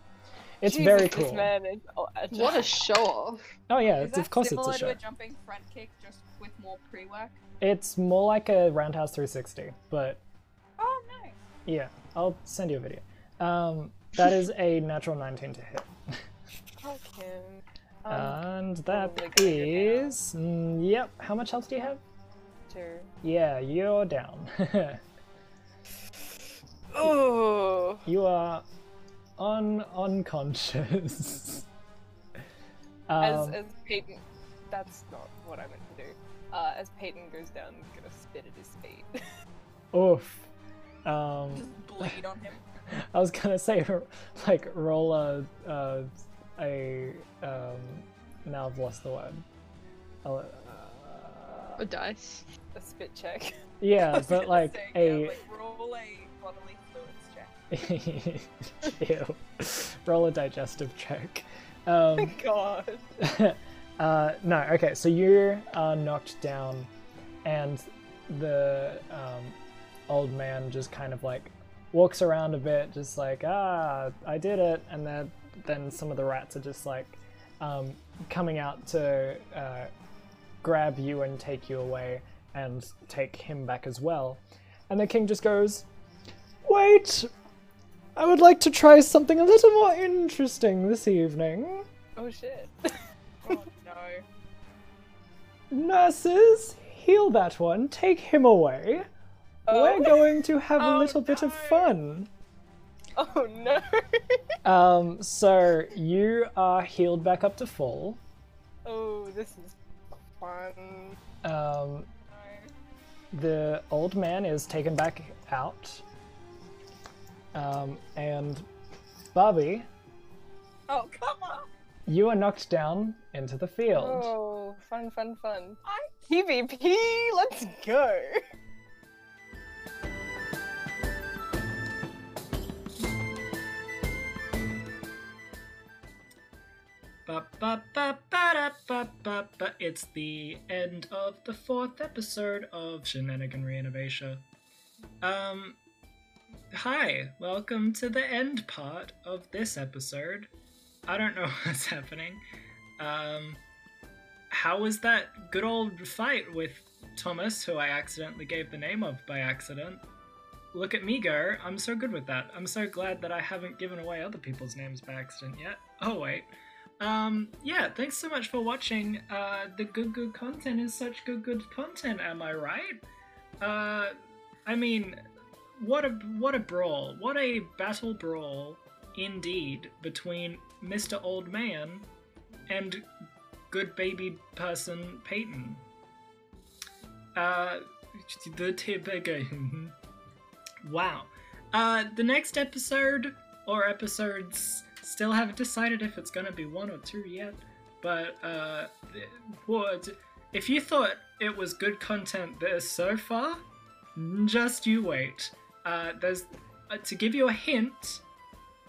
It's Jesus, very cool. man is oh, agile. What a (laughs) show off. Oh yeah, Is it's, that of course it's a show. to a jumping front kick, just with more pre-work? It's more like a roundhouse 360, but Oh, nice. yeah, I'll send you a video. Um, that is a natural 19 to hit. (laughs) Fuck him. Um, And that go down. is. Mm, yep. How much health do you have? two. Yeah, you're down. (laughs) Oh. you are un unconscious. (laughs) As, um, as Peyton, that's not what I meant to do. Uh, as Peyton goes down, he's gonna spit at his feet. (laughs) oof. Um, Just bleed on him. I was gonna say, like, roll a a, a um. Now I've lost the word. I'll, uh, A dice. a spit check. Yeah, (laughs) but like say, a yeah, like roll a bodily fluids check. (laughs) Ew. Roll a digestive check. Um, (laughs) God. uh, no, okay, so you are knocked down, and the um, old man just kind of like walks around a bit, just like, ah, I did it. And then, then some of the rats are just like um, coming out to uh, grab you and take you away and take him back as well. And the king just goes, Wait! I would like to try something a little more interesting this evening. Oh shit. (laughs) Oh no. Nurses, heal that one, take him away. We're Oh. going to have a (laughs) Oh, little bit of fun. (laughs) Oh no. (laughs) Um, so you are healed back up to full. oh, this is fun. Um, No. the old man is taken back out. Um, and Bobby, Oh come on. you are knocked down into the field. Oh, fun, fun, fun. I PvP, let's go. (laughs) It's the end of the fourth episode of Shenanigan Reinnovation. Um, hi, welcome to the end part of this episode. I don't know (laughs) what's happening. Um, how was that good old fight with Thomas, who I accidentally gave the name of by accident? Look at me go, I'm so good with that. I'm so glad that I haven't given away other people's names by accident yet. Oh, wait. Um, yeah, thanks so much for watching. Uh, the good good content is such good good content. Am I right? Uh, I mean, what a what a brawl! What a battle brawl, indeed, between Mr. Old Man and good baby person Peyton. Uh, the tip again. (laughs) wow. Uh, the next episode or episodes still haven't decided if it's gonna be one or two yet. But uh, what if you thought it was good content this so far? Just you wait. Uh, there's uh, to give you a hint.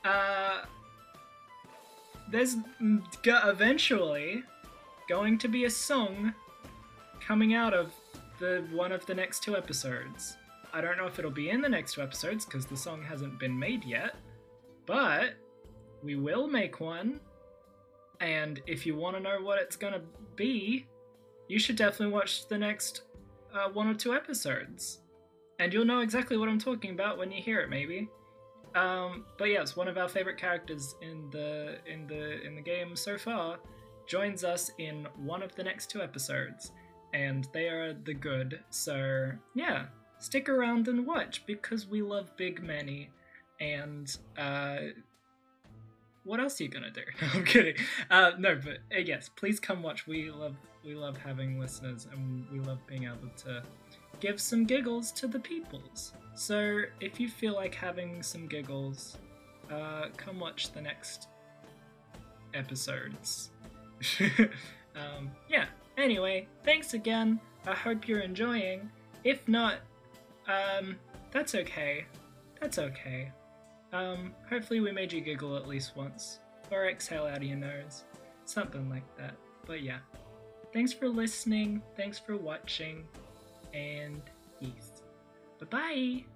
Uh, there's mm, eventually going to be a song coming out of the one of the next two episodes. I don't know if it'll be in the next two episodes because the song hasn't been made yet, but we will make one. And if you want to know what it's gonna be, you should definitely watch the next uh, one or two episodes, and you'll know exactly what I'm talking about when you hear it, maybe. Um, but yes, one of our favorite characters in the in the in the game so far joins us in one of the next two episodes, and they are the good. So yeah, stick around and watch because we love Big Manny, and uh, what else are you gonna do? (laughs) I'm kidding. Uh, no, but uh, yes, please come watch. We love we love having listeners, and we love being able to give some giggles to the peoples. So if you feel like having some giggles, uh, come watch the next episodes. (laughs) um, yeah. Anyway, thanks again. I hope you're enjoying. If not, um, that's okay. That's okay. Um, hopefully we made you giggle at least once. Or exhale out of your nose. Something like that. But yeah. Thanks for listening. Thanks for watching. And peace. Bye bye.